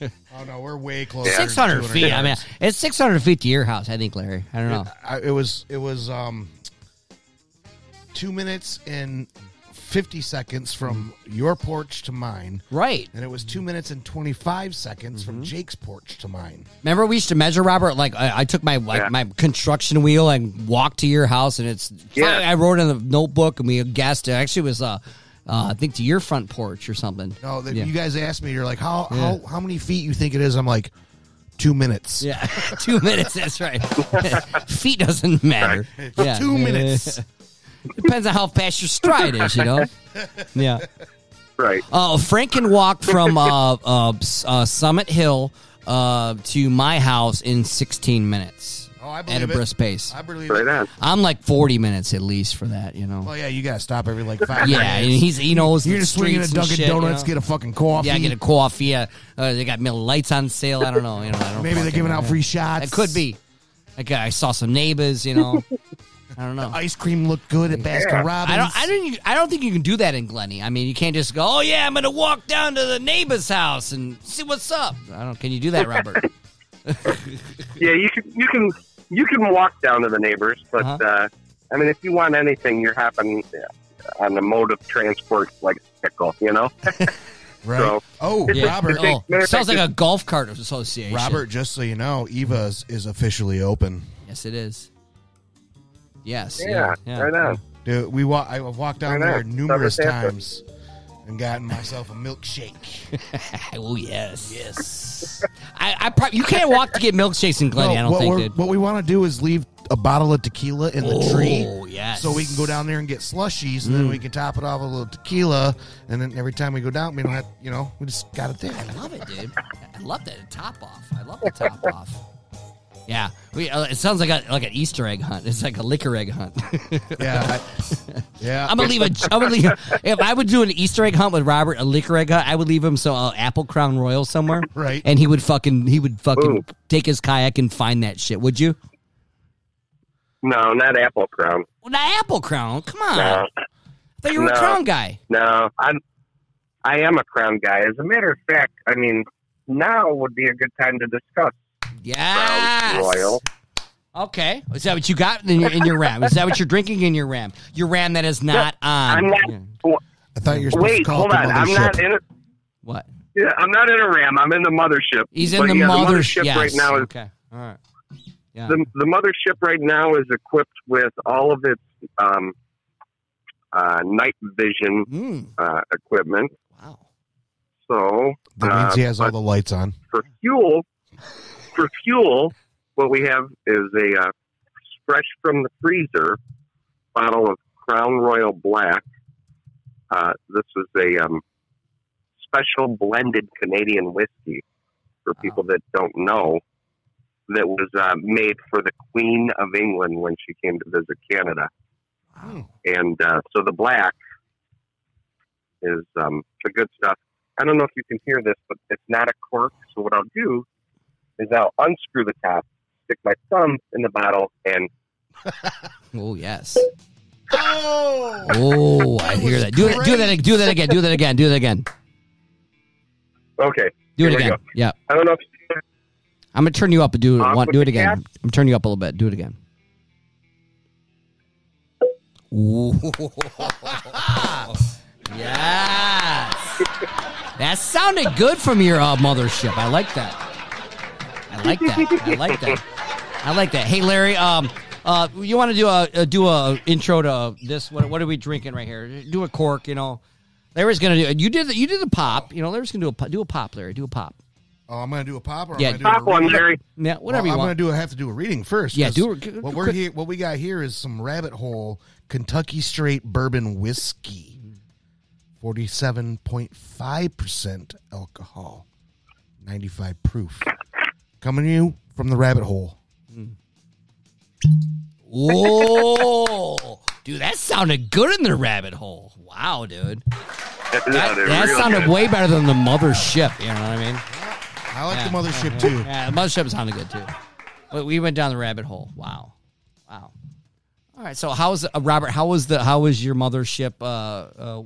Oh no, we're way close. Yeah. Six hundred 200 feet. I mean, it's six hundred feet to your house. I think, Larry. I don't know. I, it was it was um two minutes and fifty seconds from your porch to mine, Right. and it was two minutes and twenty five seconds Mm-hmm. from Jake's porch to mine. Remember, we used to measure Robert. Like I, I took my like Yeah. my construction wheel and walked to your house, and it's. Yeah. I wrote in the notebook, and we guessed. It actually was uh, uh, I think to your front porch or something. No, that Yeah. you guys asked me, you're like, how how how many feet you think it is? I'm like, two minutes. Yeah, two minutes. That's right. Feet doesn't matter. Yeah, Two minutes. Depends on how fast your stride is, you know. Yeah. right. Uh, Frank can walk from uh, uh, uh, Summit Hill uh, to my house in 16 minutes Oh, I at believe a it. brisk pace. I believe Right it. on. I'm like 40 minutes at least for that, you know. Well, yeah, you gotta stop every like five. Yeah, and minutes. he's he knows You're the just swinging a streets and Dunkin' shit, you Donuts, know? get a fucking coffee. yeah, get a coffee. Yeah, uh, they got Miller Lites on sale. I don't know. You know, I don't Maybe they're fucking giving know. out free shots. It could be. Like I saw some neighbors, you know. I don't know. Ice cream looked good at Baskin Robbins. I don't. I don't. I don't think you can do that in Glenny. I mean, you can't just go. Oh yeah, I'm gonna walk down to the neighbor's house and see what's up. I don't. Can you do that, Robert? Yeah, you can you can you can walk down to the neighbors, but Uh-huh. uh, I mean, if you want anything, you're hopping on the mode of transport like a pickle, you know. Right. So- oh, Yeah. Robert. Oh, sounds like a golf cart association. Robert, just so you know, Eva's is officially open. Yes, it is. Yes. Yeah, Yeah. right on. Dude, we wa- I've walked down I know. there numerous times and gotten myself a milkshake. oh yes. Yes. I. I prob- you can't walk to get milkshakes in Glenny. No, I don't what, think, we're- dude. what we want to do is leave a bottle of tequila in the tree. Oh yes. So we can go down there and get slushies, and then we mm. can top it off with a little tequila. And then every time we go down, we don't have, you know, we just got it there. I love it, dude. I love that top off. I love the top off. Yeah, we. Uh, it sounds like a like an Easter egg hunt. It's like a liquor egg hunt. Yeah, I- yeah. I'm gonna leave a. I'm gonna leave. If I would do an Easter egg hunt with Robert, a liquor egg hunt, I would leave him so uh, Apple Crown Royal somewhere, Right. And he would fucking he would fucking Ooh. take his kayak and find that shit. Would you? No, not Apple Crown. Well, not Apple Crown. Come on. No, I thought you were a Crown guy. no, I'm. I am a Crown guy. As a matter of fact, I mean, now would be a good time to discuss Yes. Crown Royal. Okay. Is that what you got in your, in your RAM? Is that what you're drinking in your RAM? Your RAM that is not on. I'm not. Yeah. I thought you were supposed Wait, to call hold it the on. I'm not in. A, What? yeah, I'm not in a Ram. I'm in the mothership. He's in But the yeah, mothership. mothership yes. right now is okay. All right. Yeah. the, the mothership right now is equipped with all of its um, uh, night vision Mm, uh, equipment. wow. So That uh, means he has all the lights on. for fuel, for fuel, what we have is a uh, fresh from the freezer bottle of Crown Royal Black. Uh, this is a um, special blended Canadian whiskey for people that don't know. That was uh, made for the Queen of England when she came to visit Canada, Wow. and uh, so the black is um, the good stuff. I don't know if you can hear this, but it's not a cork. So what I'll do is I'll unscrew the top, stick my thumb in the bottle, and Oh yes. Oh, Oh, I hear that. Do it. Do that. Do that again. Do that again. Do that again. okay, Do it again. Yeah. I don't know if I'm gonna turn you up and do it. One, do it again. cap. I'm gonna turn you up a little bit. Do it again. Yes. That sounded good from your uh, mothership. I like that. I like that. I like that. I like that. Hey, Larry. Um. Uh. You want to do a, uh do a intro to this? What What are we drinking right here? Do a cork. You know. Larry's gonna do. You did. The, you did the pop. You know. Larry's gonna do a do a pop. Larry, do a pop. oh, I'm gonna do a pop or Yeah, am I doing top a one. Larry. Yeah. Whatever Well, you I'm want. gonna do. I have to do a reading first. Yeah, 'cause do a- what we're here. What we got here is some Rabbit Hole Kentucky Straight Bourbon Whiskey, forty-seven point five percent alcohol, ninety-five proof, coming to you from the Rabbit Hole. Whoa, dude, that sounded good in the rabbit hole. Wow, dude, That, that, that sounded good. way better than the mothership. You know what I mean? I like Yeah. the mothership too. Yeah, the mothership sounded good too. But we went down the rabbit hole. Wow, wow. All right, so how was uh, Robert? How was the how was your mothership? Uh, uh,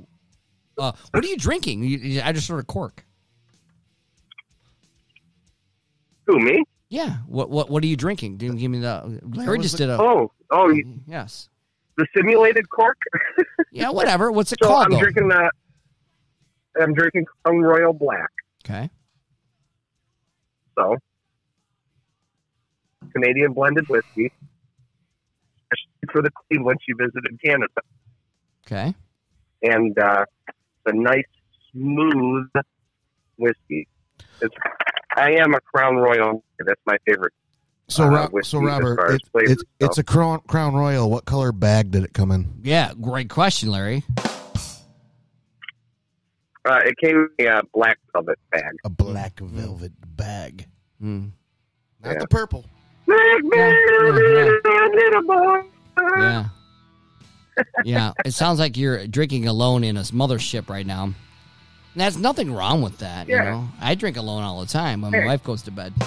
Uh, what are you drinking? You, you- I just heard a cork. Who me? Yeah. What what what are you drinking? Didn't give me the. Larry just did a. Oh, oh, you- Yes. the simulated cork. Yeah. Whatever. What's it So called? I'm though? drinking that. I'm drinking Crown Royal Black. Okay. So Canadian blended whiskey, especially for the queen when she visited Canada, Okay. and uh, a nice smooth whiskey. It's, I am a Crown Royal. That's my favorite. So, Uh, Ro- so Robert, far it, flavors it's it's a crown, crown Royal. What color bag did it come in? Yeah. Great question, Larry. Uh, it came in a black velvet bag. A black velvet bag, Hmm. not Yeah. the purple. Little boy. Yeah. Yeah. It sounds like you're drinking alone in a mothership right now. And There's nothing wrong with that, you Yeah. know. I drink alone all the time when my wife goes to bed.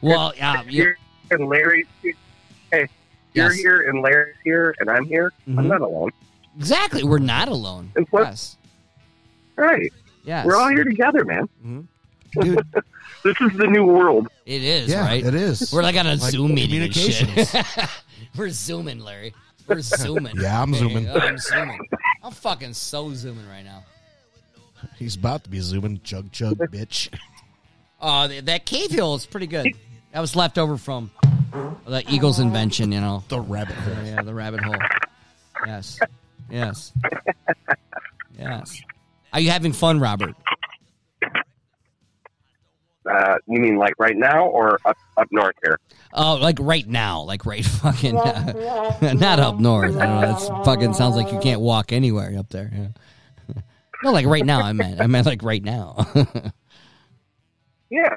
well, yeah, you, You're and Larry's. Hey, you're Yes. here and Larry's here and I'm here. Mhm. I'm not alone. exactly. We're not alone. And plus- Yes. Right. Yes. We're all here together, man. Dude, This is the new world. It is, yeah, right? it is. We're like on a Like Zoom meeting and shit. We're zooming, Larry. We're zooming. Yeah, I'm Hey, zooming. oh, I'm zooming. I'm fucking so zooming right now. He's about to be zooming. Chug chug, bitch. Oh, that cave hill is pretty good. That was left over from the Eagles invention, you know. The rabbit hole. Yeah, the rabbit hole. Yes. Yes. Yes. Are you having fun, Robert? Uh, you mean like right now or up, up north here? Oh, like right now, like right fucking, not up north. I don't know. That's fucking sounds like you can't walk anywhere up there. Yeah. no, like right now. I meant, I meant like right now. Yeah.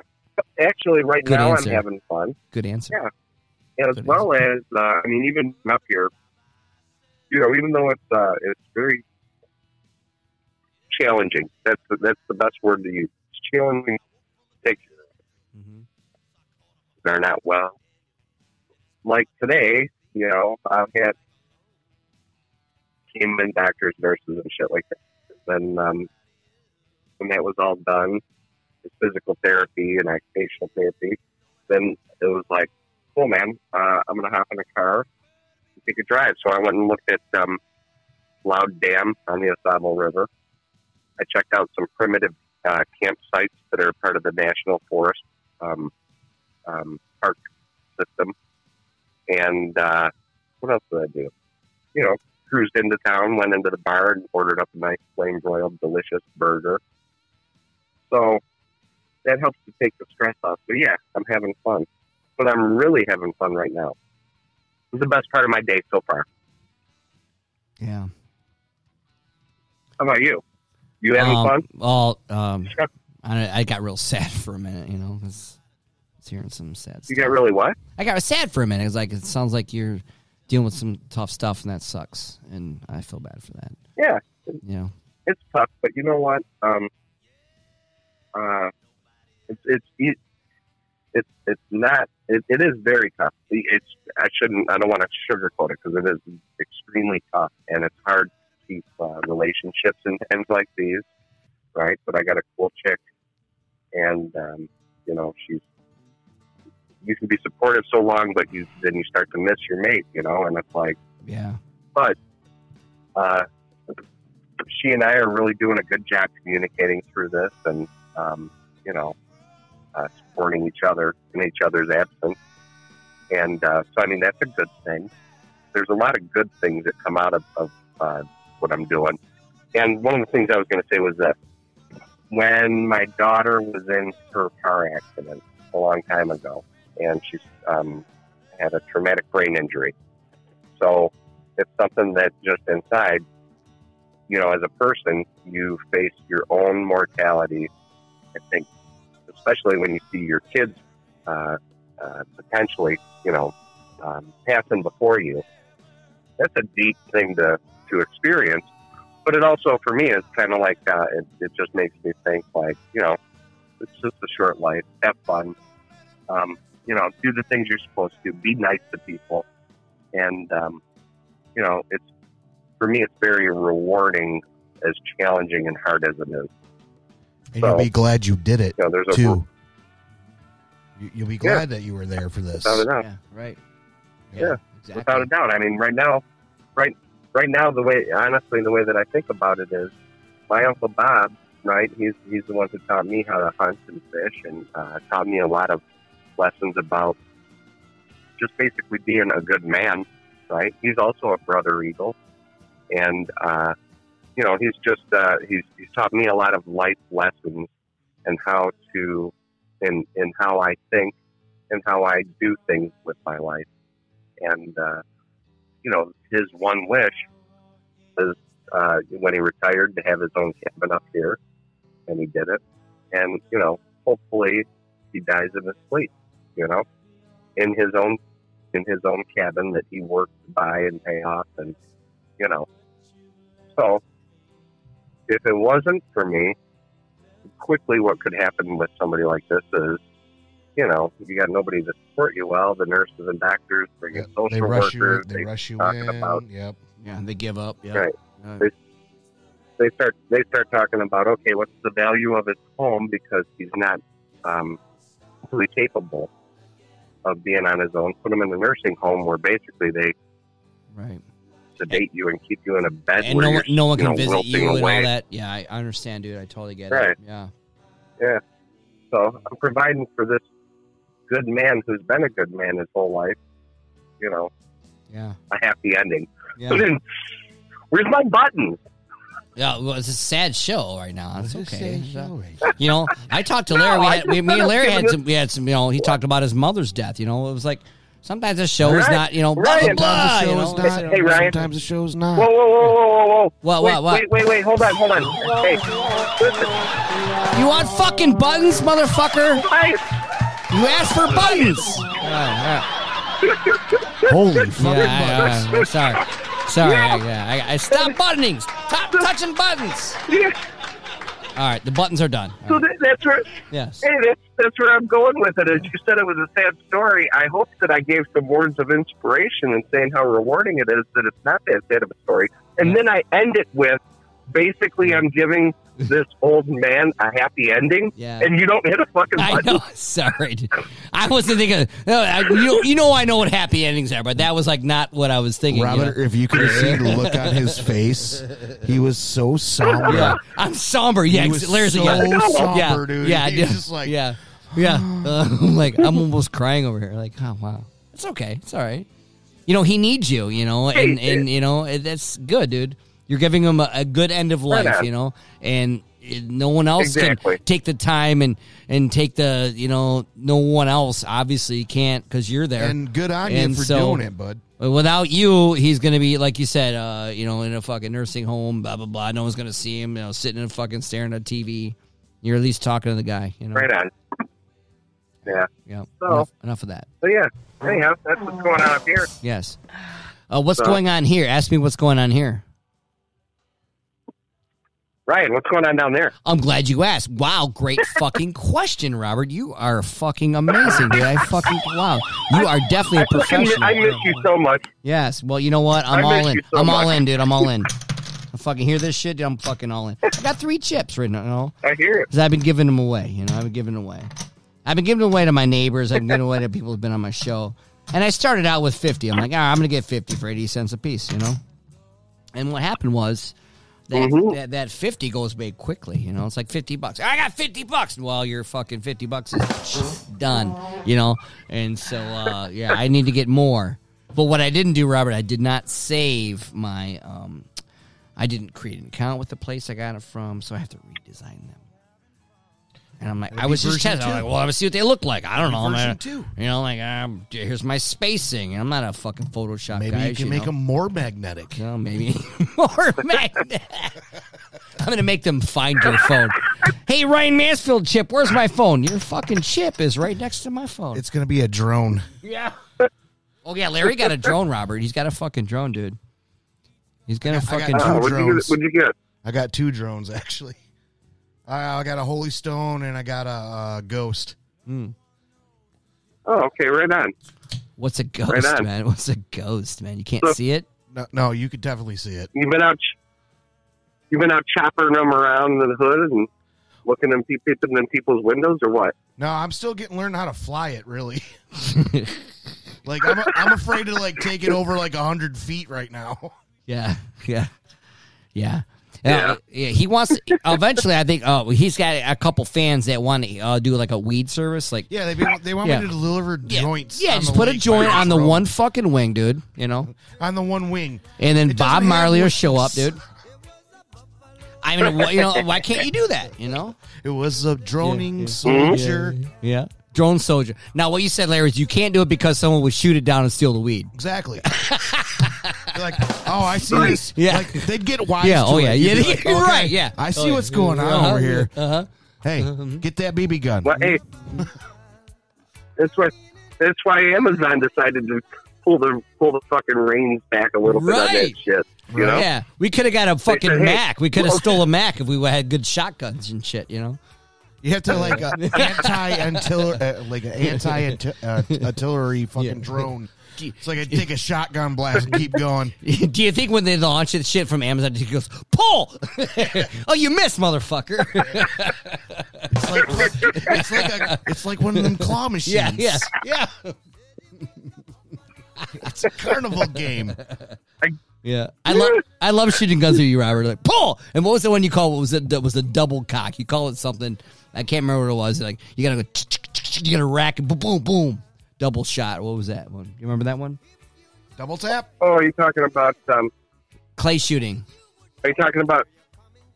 Actually, right Good now answer. I'm having fun. Good answer. Yeah. As Good well as, uh, I mean, even up here, you know, even though it's uh, it's very challenging. That's the, that's the best word to use. It's challenging. to Take care of Mhm. they're not well. Like today, you know, I've had came in doctors, nurses, and shit like that. Then um, when that was all done, the physical therapy and occupational therapy, then it was like, cool, man, uh, I'm gonna hop in a car and take a drive. So I went and looked at um, Loud Dam on the Au Sable River. I checked out some primitive uh, campsites that are part of the National Forest um, um, park system. And uh, what else did I do? You know, cruised into town, went into the bar, and ordered up a nice flame broiled, delicious burger. So that helps to take the stress off. But yeah, I'm having fun, but I'm really having fun right now. It's the best part of my day so far. Yeah. How about you? You having um, fun? Well, um, I, I got real sad for a minute, you know, 'cause I was hearing some sad You stuff. got really what? I got sad for a minute. It's like it sounds like you're dealing with some tough stuff, and that sucks. And I feel bad for that. Yeah, You know. it's tough, but you know what? Um, uh, it's it's it, it's it's not. It, it is very tough. It's I shouldn't. I don't want to sugarcoat it because it is extremely tough, and it's hard to keep uh, relationships in times like these, right? But I got a cool chick, and um, you know she's. You can be supportive so long, but you then you start to miss your mate, you know, and it's like Yeah. But uh, she and I are really doing a good job communicating through this and, um, you know, uh, supporting each other in each other's absence. And uh, so, I mean, that's a good thing. There's a lot of good things that come out of, of uh, what I'm doing. And one of the things I was going to say was that when my daughter was in her car accident a long time ago, and she's um, had a traumatic brain injury. So it's something that just inside, you know, as a person, you face your own mortality. I think, especially when you see your kids uh, uh, potentially, you know, um, passing before you. That's a deep thing to to experience. But it also, for me, is kind of like uh, it, it just makes me think, like, you know, it's just a short life. Have fun. Um, you know, do the things you're supposed to. Be nice to people, and um, you know, it's for me, it's very rewarding, as challenging and hard as it is. And So- you'll be glad you did it You know, there's a too. You- You'll be glad that you were there for this. without a doubt. Yeah, right. Yeah, exactly. without a doubt. I mean, right now, right, right now, the way honestly, the way that I think about it is, my uncle Bob, right? He's he's the one who taught me how to hunt and fish, and uh, taught me a lot of lessons about just basically being a good man, right? He's also a brother eagle, and uh, you know, he's just uh, he's he's taught me a lot of life lessons and how to, in in how I think and how I do things with my life and uh, you know his one wish is uh, when he retired to have his own cabin up here, and he did it. And you know, hopefully, he dies in his sleep. You know, in his own in his own cabin that he worked to buy and pay off, and you know, so if it wasn't for me, quickly what could happen with somebody like this is you know, you got nobody to support you well. The nurses and doctors bring in Yep. social They rush you. workers. They rush you talking in. about- Yep. Yeah, they give up. Yeah. Right. Uh, they start they start talking about okay, what's the value of his home because he's not um, fully capable of being on his own. Put him in a nursing home where basically they right. sedate you and keep you in a bed And where no one, no one you can know, visit you and away. all that. Yeah, I understand, dude. I totally get Right. it. Yeah. Yeah. So I'm providing for this good man who's been a good man his whole life. You know, Yeah. a happy ending. Yeah. Where's my buttons? Yeah, well, it's a sad show right now. It's Let's okay. say So- no, right? You know, I talked to No, Larry. We had, we, me and Larry had some. We had some. You know, he talked about his mother's death. You know, it was like sometimes a show is Right, not. You know, blah blah Sometimes blah. the You show is know, not. Hey, Ryan. Sometimes the show's Whoa, not. whoa, whoa, whoa, whoa, whoa! What, wait, what, what? Wait, wait, wait! Hold on, hold on. Hey, listen. You want fucking buttons, motherfucker? Hi. You asked for buttons. Holy all fucking right. Yeah, buttons. yeah, yeah. sorry, sorry. I, yeah, I, I stop buttoning. Stop touching buttons. Yeah. All right, the buttons are done. All So right. that's where. Yes. Hey, that's that's where I'm going with it. As you said, it was a sad story. I hope that I gave some words of inspiration and saying how rewarding it is that it's not that sad of a story. And then I end it with, basically, I'm giving this old man a happy ending, Yeah. and you don't hit a fucking I button. know. Sorry, dude. I wasn't thinking. No, I, you, know, you know, I know what happy endings are, but that was like not what I was thinking. you know? Robert, if you could have seen the look on his face, he was so somber. Yeah, I'm somber. Yeah, He was Larry's so like, yeah, somber, yeah, dude. Yeah, He yeah, just like- yeah, yeah. Uh, I'm like, I'm almost crying over here. Like, oh wow, it's okay, it's all right. You know, he needs you. You know, and Hey, and you know it- that's good, dude. You're giving him a, a good end of life. on. You know, and no one else Exactly. can take the time and and take the you know no one else obviously can't because you're there. And good on you for so- doing it, bud. Without you, he's gonna be like you said, uh, you know, in a fucking nursing home, blah blah blah. No one's gonna see him, you know, sitting and fucking staring at TV. You're at least talking to the guy, you know. Right on. Yeah. Yeah. So- enough, enough of that. So yeah. Anyhow, that's what's going on up here. Yes. Uh, what's So- going on here? Ask me what's going on here. Ryan, what's going on down there? I'm glad you asked. Wow, great fucking question, Robert. You are fucking amazing, dude. I fucking wow. You are definitely a I, professional. I miss you so much. Yes. Well, you know what? I'm I all in. so I'm all in, dude. I'm all in. I fucking hear this shit. Dude, I'm fucking all in. I got three chips right now. You know? I hear it. Because I've been giving them away. You know, I've been giving them away. I've been giving them away to my neighbors. I've been giving away to people who've been on my show. And I started out with 50. I'm like, all right, I'm going to get 50 for 80 cents a piece, you know? And what happened was that, Mhm. that, that 50 goes away quickly, you know? It's like 50 bucks. I got 50 bucks. Well, your fucking 50 bucks is done, you know? And so, uh, yeah, I need to get more. But what I didn't do, Robert, I did not save my, um, I didn't create an account with the place I got it from, so I have to redesign them. And I'm like, That'd I was just version testing. I'm two. like, well, I see what they look like. I don't know. I'm Version gonna- two. You know, like, um, here's my spacing. I'm not a fucking Photoshop Maybe guy. you can make know. them more magnetic. You know, maybe more magnet. I'm gonna make them find your phone. Hey, Ryan Mansfield chip, where's my phone? Your fucking chip is right next to my phone. It's going to be a drone. yeah. Oh yeah, Larry got a drone, Robert. He's got a fucking drone, dude. He's got a I got fucking two Oh, drone. what'd, you drones. get, what'd you get? I got two drones, actually. I, I got a Holy Stone and I got a, uh Ghost. Oh, okay, right on. What's a ghost, Right on. man? What's a ghost, man? You can't So- see it. No, no, you could definitely see it. You've been out, you've been out chopping them around in the hood and looking in, pe- peeping in people's windows, or what? No, I'm still getting learning how to fly it. Really, like I'm, I'm afraid to like take it over like hundred feet right now. Yeah, yeah, yeah. Yeah. Uh, he wants. To, eventually, I think. Oh, he's got a couple fans that want to uh, do like a weed service. Like, Yeah, they they want Yeah. me to deliver yeah, joints. yeah, on just the put a joint on the road. one fucking wing, dude. You know, on the one wing. and then It Bob Marley will show up, dude. I mean, you know, why can't you do that? You know, It was a droning yeah. soldier. yeah. Drone soldier. Now, what you said, Larry, is you can't do it because someone would shoot it down and steal the weed. Exactly. They're like, oh, I see this. Yeah. Like they'd get wise. Yeah, to oh, it. yeah, You'd yeah, be like, you're okay, right, yeah. I see Oh, what's going on uh-huh, over here. Uh-huh. Hey, get that BB gun. Well, hey, that's why that's why Amazon decided to pull the pull the fucking reins back a little bit on Right. that shit. You know, Yeah, we could have got a fucking said, hey, Mac. We could have well- stole a Mac if we had good shotguns and shit. You know. You have to like uh, anti uh, like an anti uh, artillery fucking Yeah. drone. It's like I take a shotgun blast and keep going. Do you think when they launch it shit from Amazon, he goes pull? oh, you missed, motherfucker. It's like it's like a, it's like one of them claw machines. yeah, yeah, yeah, It's a carnival game. yeah. I love I love shooting guns at you, Robert. Like pull. And what was the one you called? What was it? That was a double cock. You call it something. I can't remember what it was. Like you gotta go. You gotta rack it. Boom, boom, boom. Double shot. What was that one? You remember that one? Double tap. Oh, are you talking about? Um, Clay shooting. are you talking about?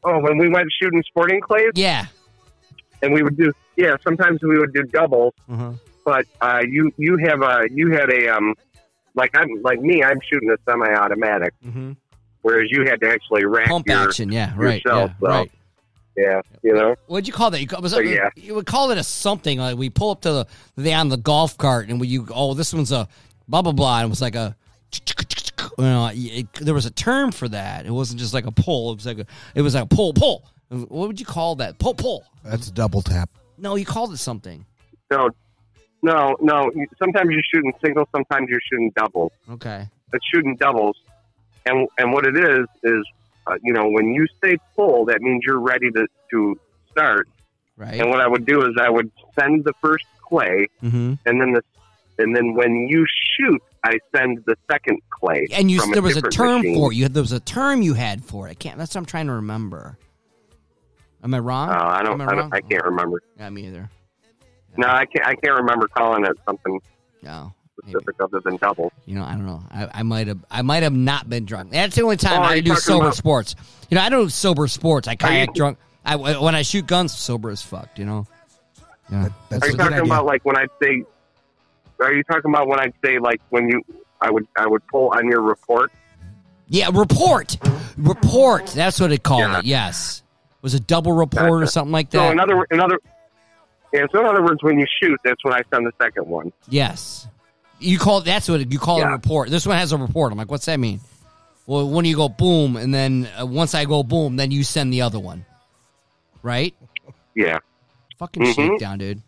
Oh, when we went shooting sporting clays, Yeah. and we would do yeah. Sometimes we would do doubles, Uh-huh. but uh, you you have a you had a um like I'm like me. I'm shooting a semi-automatic, Mm-hmm. whereas you had to actually rack Pump your action. Yeah. Right. yourself, yeah. so- Right. Yeah. You know, What'd you call that? You, call, was So, it, yeah. you would call it a something. Like we pull up to the, the on the golf cart, and we you oh this one's a blah blah blah, and it was like a you know it, there was a term for that. It wasn't just like a pull. It was like a it was like a pull pull. What would you call that? Pull pull. That's a double tap. No, you called it something. no, no, no. Sometimes you're shooting singles, sometimes you're shooting doubles. Okay. It's shooting doubles, and and what it is is, uh, you know, when you say pull, that means you're ready to to start. Right. And what I would do is I would send the first clay, mm-hmm. and then the and then when you shoot, I send the second clay. And you there was a term machine. for it. You there was a term you had for it. I can't. That's what I'm trying to remember. Am I wrong? Uh, I don't. Am I, wrong? don't I can't remember. Yeah, me either. No, I can't. I can't remember calling it something No. Maybe. other than doubles. You know, I don't know. I, I might have. I might have not been drunk. That's the only time Oh, I do sober about- sports. You know, I don't do sober sports. I kayak you- drunk. I when I shoot guns, sober as fuck. You know. Yeah. That's Are a you good talking idea. about like when I say? Are you talking about when I say like when you? I would I would pull on your report. Yeah. Report. Report. That's what it called Yeah. it. Yes. Was it double report or something like that? in other another. yeah. So in other words, when you shoot, that's when I send the second one. yes. You call that's what you call a report. This one has a report. I'm like, what's that mean? Well, when you go boom, and then uh, once I go boom, then you send the other one. Right. Yeah. Fucking Mhm. shakedown, dude.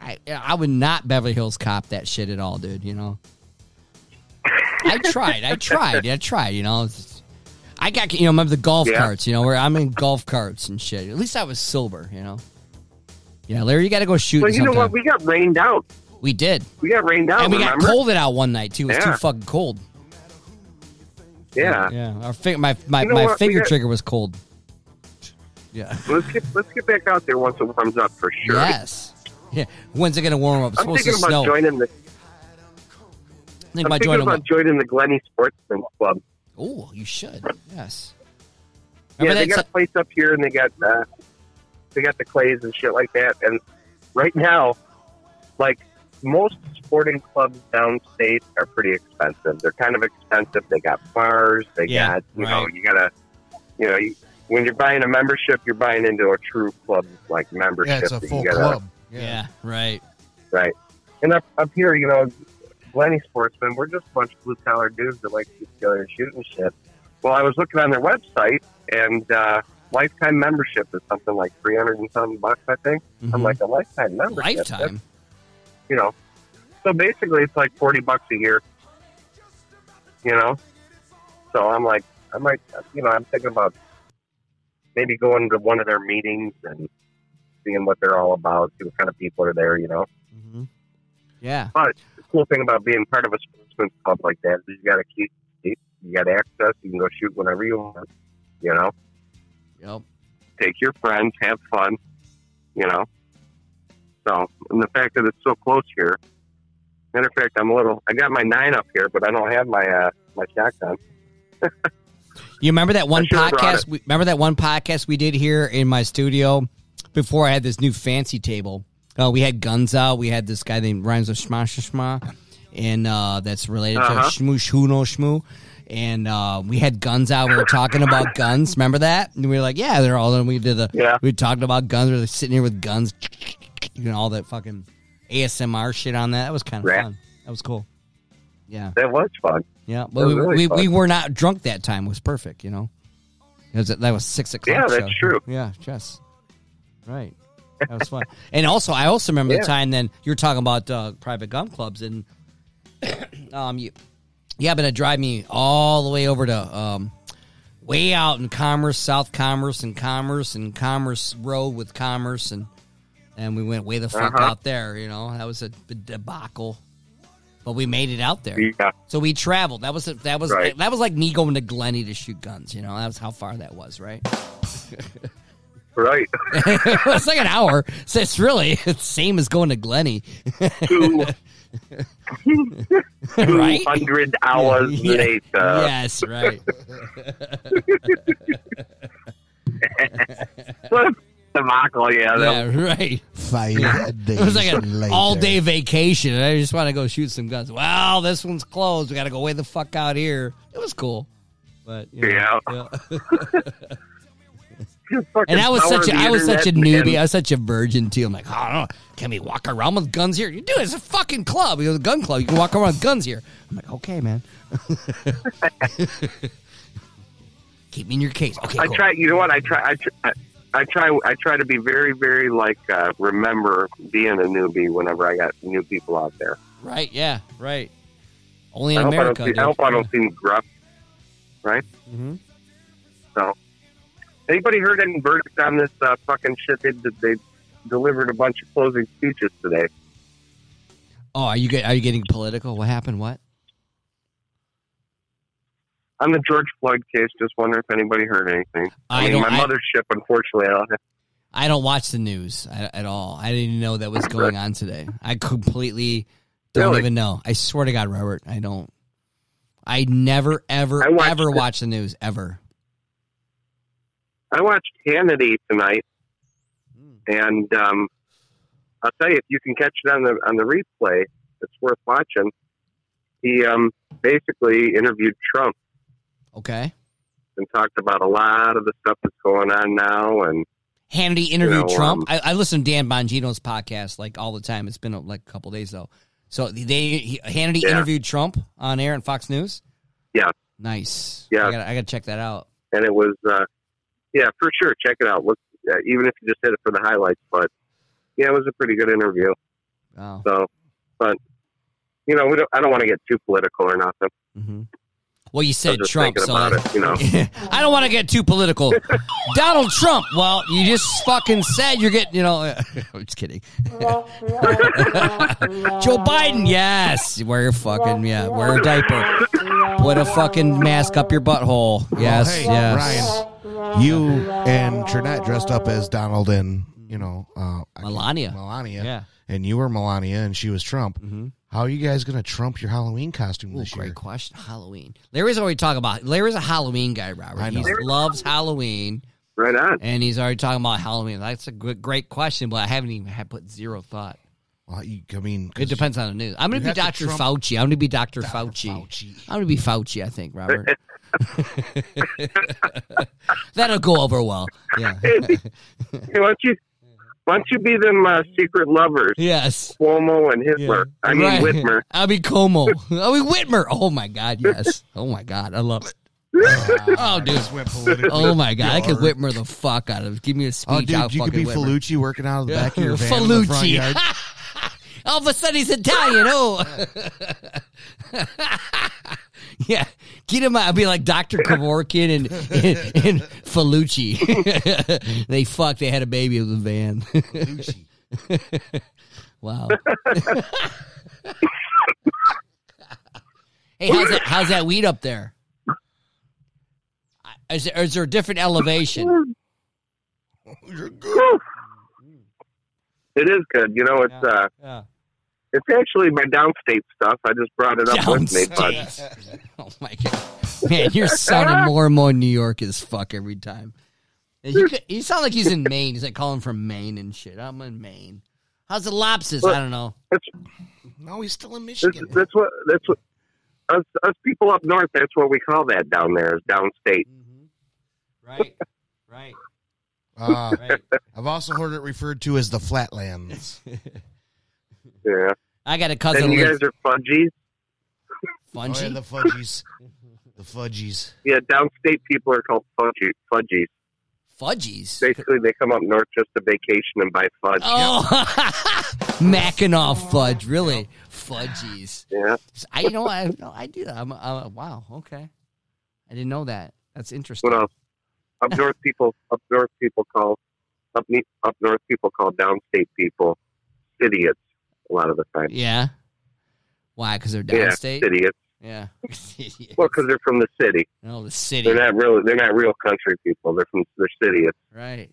I I would not Beverly Hills cop that shit at all, dude. You know. I tried. I tried. I tried. You know. I got you know remember the golf Yeah. carts. You know where I'm in golf carts and shit. At least I was sober. You know. Yeah, Larry, you got to go shoot. But you know what? We got rained out. We did, We got rained out. and we got remember? cold it out one night too. It was too fucking cold. Yeah. Yeah, our fi- my my, You know my what? Finger got- trigger was cold. Yeah. Let's get let's get back out there once it warms up for sure. Yes. Yeah. When's it gonna warm up? It's I'm supposed thinking to about snow. joining the. Think I'm about thinking joining. about joining the Glenny Sportsman Club. Oh, you should. Yes. Yeah, they got a place up here, and they got uh, they got the clays and shit like that. And right now, like most sporting clubs downstate are pretty expensive. They're kind of expensive. They got bars. They Yeah, got you know you gotta you know you, when you're buying a membership, you're buying into a true club like membership. Yeah, it's a full gotta, club. Yeah. right. right? And up up here, you know, Glenny Sportsmen, we're just a bunch of blue collar dudes that like to get together and shoot and shit. Well, I was looking on their website, and uh, lifetime membership is something like three hundred and something bucks, I think. I'm Mhm. like a lifetime membership, lifetime. You know. So basically, it's like forty bucks a year. You know, So I'm like, I might, you know, I'm thinking about maybe going to one of their meetings and seeing what they're all about, see what kind of people are there, you know. hmm Yeah. But the cool thing about being part of a sportsman's club like that is you got to keep, you got access. You can go shoot whenever you want, you know. Yep. Take your friends, have fun, you know. So, and the fact that it's so close here. Matter of fact, I'm a little. I got my nine up here, but I don't have my uh, my shotgun. You remember that one I should've brought podcast? We, remember that one podcast we did here in my studio before I had this new fancy table. Uh, we had guns out. We had this guy named rhymes with Shma Shma, and uh, that's related Uh-huh. to Shmoo Shmoo Shmoo. And uh, we had guns out. We were talking about guns. Remember that? And we were like, "Yeah, they're all." And we did the. Yeah. We talked about guns. We were sitting here with guns, you know, all that fucking ASMR shit on that. That was kind of fun. That was cool. Yeah. That was fun. Yeah, but we, really we, fun. we were not drunk that time. It was perfect, you know. It was, that was six o'clock. Yeah, that's show. true. Yeah, yes, right. That was fun. and also, I also remember Yeah. the time. Then you're talking about uh, private gun clubs, and um, you you happen to drive me all the way over to um, way out in Commerce, South Commerce, and Commerce, and Commerce Road with Commerce, and and we went way the fuck Uh-huh. out there. You know, that was a debacle. But we made it out there. Yeah. So we traveled. That was that was Right. that was like me going to Glenny to shoot guns. You know, that was how far that was, right? Right. it's like an hour. So it's really it's the same as going to Glenny, Two right? hours Yeah. later. yes, right. What a debacle, yeah. that- Yeah, right. Five days It was like later. all day vacation, and I just want to go shoot some guns. Well, this one's closed. We got to go way the fuck out here. It was cool, but you know, Yeah. yeah. And I was such a, I was such a newbie. and- I was such a virgin too. I'm like, oh, I don't know. Can we walk around with guns here? You do. It's a fucking club. It's a gun club. You can walk around with guns here. I'm like, okay, man. Keep me in your case. Okay, I cool. try. You know what? I try. I try. I- I try. I try to be very, very like uh, remember being a newbie whenever I got new people out there. Right? Yeah. Right. Only in I hope, America. I, don't, see- I hope I don't seem gruff. Right. hmm So, anybody heard any verdict on this uh, fucking shit? They they delivered a bunch of closing speeches today. Oh, are you get? Are you getting political? What happened? What? On the George Floyd case, just wonder if anybody heard anything. I I, mean, my I- mothership, unfortunately, I don't have, I don't watch the news at, at all. I didn't even know that was going on today. I completely don't Really? even know. I swear to God, Robert, I don't. I never, ever, I watched ever watch the news ever. I watched Hannity tonight, and um, I'll tell you, if you can catch it on the on the replay, it's worth watching. He um, basically interviewed Trump Okay. and talked about a lot of the stuff that's going on now, and Hannity interviewed know, Trump. um, I, I listen to Dan Bongino's podcast like all the time. It's been uh, like a couple days though. So they he, Hannity Yeah. interviewed Trump on air on Fox News. Yeah. Nice. Yeah. I gotta, I gotta check that out. and it was uh, yeah, for sure. Check it out. Look, uh, even if you just hit it for the highlights, but yeah, it was a pretty good interview. Wow. So, but you know, we don't. I don't want to get too political or nothing. hmm Well, you said was just Trump, so about it. You know, I don't want to get too political. Donald Trump. Well, you just fucking said you're getting, you know. I'm just kidding. Joe Biden. Yes. Wear your fucking, yeah, wear a diaper. Put a fucking mask up your butthole. Yes, hey, yes. Ryan, you and Trinette dressed up as Donald and you know uh, Melania. Melania, Yeah. and you were Melania, and she was Trump. Mhm. How are you guys going to trump your Halloween costume Ooh, this great year? question. Halloween. Larry's already talking about. Larry's a Halloween guy, Robert. I know. He loves Halloween, right on. and he's already talking about Halloween. That's a good, great question, but I haven't even had put zero thought. Well, you, I mean, It depends on the news. I'm going to be Dr. trump- Fauci. I'm going to be Dr. Dr. Fauci. Fauci. I'm going to be Fauci, I think, Robert. That'll go over well. Yeah. Hey, why don't you why don't you be them uh, secret lovers, yes. Cuomo and Hitler? I mean Right. Whitmer. I'll be Cuomo. I'll be Whitmer. Oh, my God. Yes. Oh, my God. I love it. Oh, dude. Just went. Oh, my God. I could Dark. Whitmer the fuck out of it. Give me a speech. Oh, dude, I'll you could be Whitmer. Falucci working out of the back of your van in Falucci. All of a sudden he's Italian. Oh, yeah, get him out. I'll be like Dr. Kevorkian and, and, and Felucci. they fucked. They had a baby in the van. Wow. hey, how's that? How's that weed up there? Is there, is there a different elevation? You're good. It is good. You know, it's Yeah. uh, Yeah. It's actually my downstate stuff. I just brought it up with me, but Downstate. Oh my god, man, you're sounding more and more New York as fuck every time. You, could- you sound like he's in Maine. He's like calling from Maine and shit. I'm in Maine. How's the lobsters? I don't know. No, he's still in Michigan. that's what that's what us, us people up north. That's what we call that down there is downstate. Right, right, Uh, right. I've also heard it referred to as the flatlands. Yeah. I got a cousin. And you guys are fudgies. Oh, yeah, the fudgies. The fudgies. Yeah, downstate people are called fudgy, fudgies. Fudgies. Basically, they come up north just to vacation and buy fudge. Oh, Mackinac fudge. Really, fudgies. Yeah. I you know I no, I do that. I'm, I'm wow. Okay, I didn't know that. That's interesting. What else? Up north people, up north people call up up north people call downstate people idiots a lot of the time. Yeah. Why? Because they're Yeah, downstate. idiots. Yeah. Well, because they're from the city. no, the city. They're not real. They're not real country people. They're from they're idiots. Right.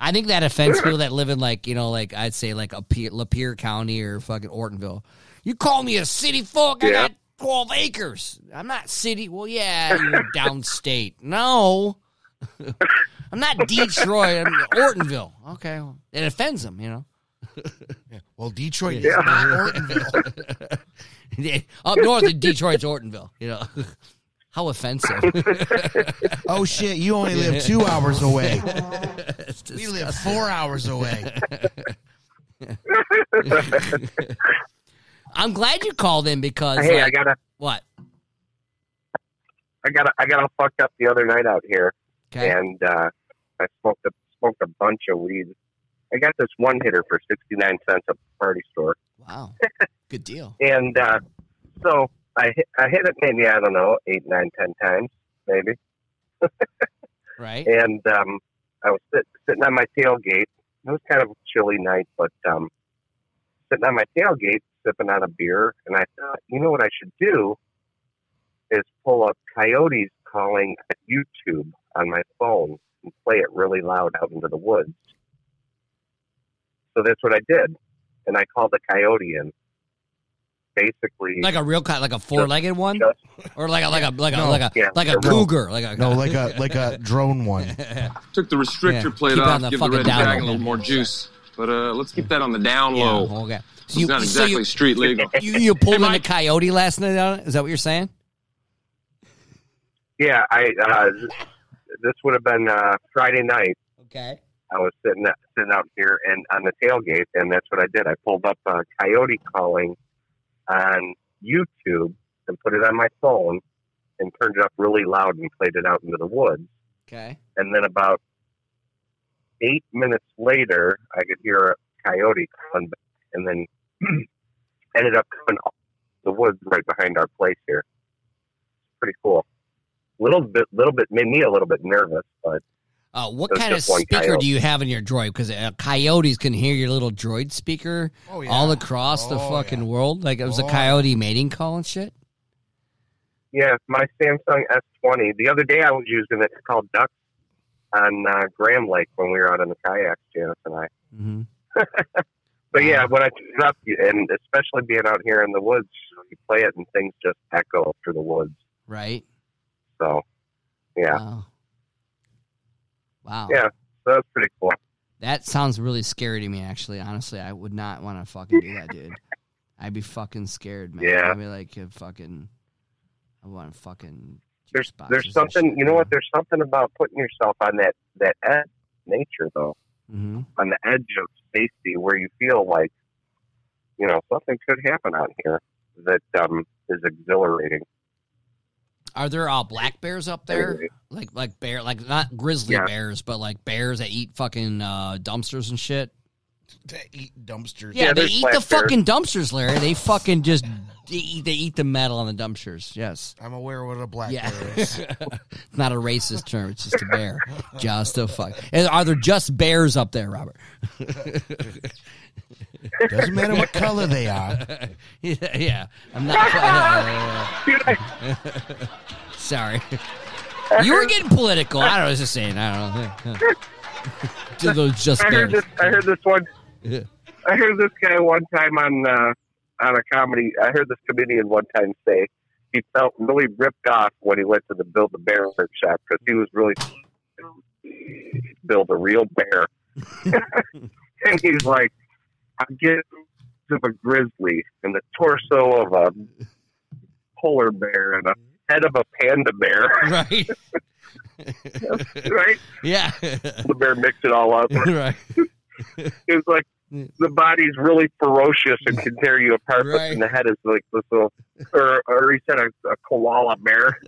I think that offends people that live in like you know like I'd say like a Lapeer County or fucking Ortonville. You call me a city folk? I Yeah. got twelve acres. I'm not city. Well, yeah, you're downstate. No, I'm not Detroit. I'm Ortonville. Okay, it offends them. You know, Yeah. Well, Detroit Yeah. is not Ortonville. up north in Detroit's Ortonville. You know, how offensive. Oh shit! You only live two hours away. We live four hours away. I'm glad you called in because hey, I got a what? I got a, I got all fucked up the other night out here, Okay. and uh, I smoked a smoked a bunch of weed. I got this one hitter for sixty nine cents at the party store, Wow. Good deal. and uh, so I hit, I hit it maybe I don't know eight nine ten times maybe, Right? and um, I was sit, sitting on my tailgate. It was kind of a chilly night, but um, sitting on my tailgate sipping on a beer, and I thought, you know what I should do is pull up coyotes calling YouTube on my phone and play it really loud out into the woods. So that's what I did, and I called the coyote in. Basically, Like a real kind, like a four-legged one, just or like a like a like a like a Yeah, like a no. cougar, like a No, like a like a drone one. Took the restrictor Yeah, plate keep off, the give the red down dragon a little more juice. But uh, let's keep that on the down yeah. low. Okay. So It's you, not so exactly you, street legal. you you pulled Hey, in a coyote last night. on it? Is that what you're saying? yeah, I uh, this would have been uh, Friday night. Okay. I was sitting sitting out here and on the tailgate, and that's what I did. I pulled up uh, coyote calling on YouTube and put it on my phone and turned it up really loud and played it out into the woods. Okay. And then about eight minutes later, I could hear a coyote calling, and then ended up coming off the woods right behind our place here. Pretty cool. Little bit, little bit made me a little bit nervous, but Uh, what That's kind of speaker coyote. do you have in your droid? Because uh, coyotes can hear your little droid speaker Oh yeah. all across the Oh, fucking yeah. world. Like it was a Oh, coyote mating call and shit. Yeah, my Samsung S20. The other day I was using it to call ducks on uh, Graham Lake when we were out on the kayaks, Janice and I. hmm But yeah, when I turn it up, and especially being out here in the woods, you play it and things just echo through the woods. Right. So, yeah, Wow. Wow. Yeah. that's pretty cool. That sounds really scary to me. Actually, honestly, I would not want to fucking do that, dude. I'd be fucking scared, man. Yeah. I'd be like, uh, fucking. I want to fucking. There's there's something shit, you know what? There's something about putting yourself on that that edge, nature though, hmm on the edge of safety, where you feel like, you know, something could happen out here that um, is exhilarating. Are there uh, black bears up there? Like like bear, like not grizzly Yeah. bears, but like bears that eat fucking uh, dumpsters and shit. to eat dumpsters. Yeah, Yeah, they eat the bears. fucking dumpsters, Larry. They fucking just they eat, they eat the metal on the dumpsters. Yes. I'm aware of what a black Yeah. bear is. It's not a racist term. It's just a bear. Just a fuck. And Are there just bears up there, Robert? Doesn't matter what color they are. yeah, yeah. I'm not. Dude, I, sorry. You were getting political. I don't know. I was just saying. I don't know. To those just I heard this. I heard this one. I heard this guy one time on uh, on a comedy. I heard this comedian one time say he felt really ripped off when he went to the Build a Bear workshop because he was really build a real bear, and he's like, I get of a grizzly and the torso of a polar bear and a head of a panda bear, Right. right? Yeah. The bear mix it all up. right. It's like the body's really ferocious and can tear you apart, but Right. then the head is like this little, or, or he said a, a koala bear.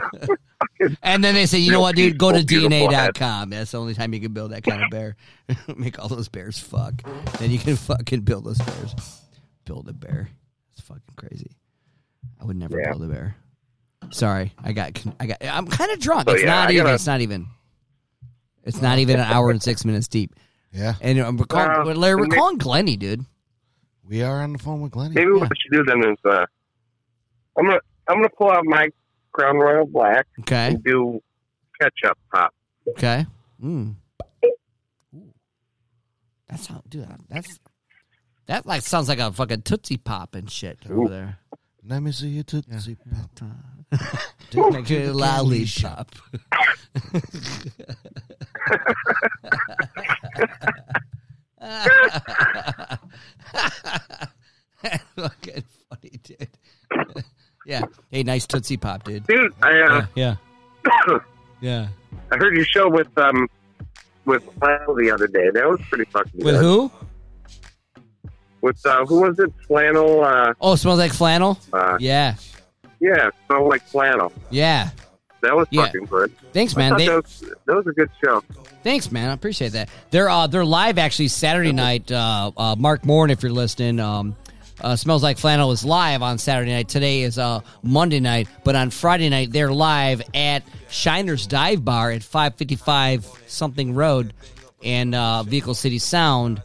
And then they say, you know what, dude? Go to peaceful, beautiful head. DNA.com. That's the only time you can build that kind of bear. Make all those bears fuck. Then you can fucking build those bears. Build a bear. It's fucking crazy. I would never Yeah. build a bear. Sorry, I got, I got. I'm kind of drunk. So, it's yeah, not I even. gotta- It's not even. It's not even an hour and six minutes deep. Yeah, And I'm recalling, Well, Larry, we're maybe- calling Glenny, dude. we are on the phone with Glenny. Maybe what we should do then is, uh, I'm gonna I'm gonna pull out my Crown Royal Black Okay. and do ketchup pop. Okay. Mm. Ooh. That's how, dude. That's that like sounds like a fucking tootsie pop and shit over there. Let me see you tootsie pop. Like a lollipop. Fucking funny, dude. Yeah. Hey, nice tootsie pop, dude. Dude, I uh, Yeah. Yeah. Yeah. I heard your show with um with Flannel the other day. That was pretty fucking With good. who? With uh, who was it? Flannel. Uh, Oh, smells like flannel. uh, Yeah. yeah, smelled like flannel. Yeah. That was Yeah. fucking good. Thanks, man. They, that, was, that was a good show. Thanks, man. I appreciate that. They're uh they're live actually Saturday night. Uh, uh Mark Moore, if you're listening, um, uh, smells like flannel is live on Saturday night. Today is uh Monday night, but on Friday night they're live at Shiner's Dive Bar at 555 something Road, and uh, Vehicle City Sound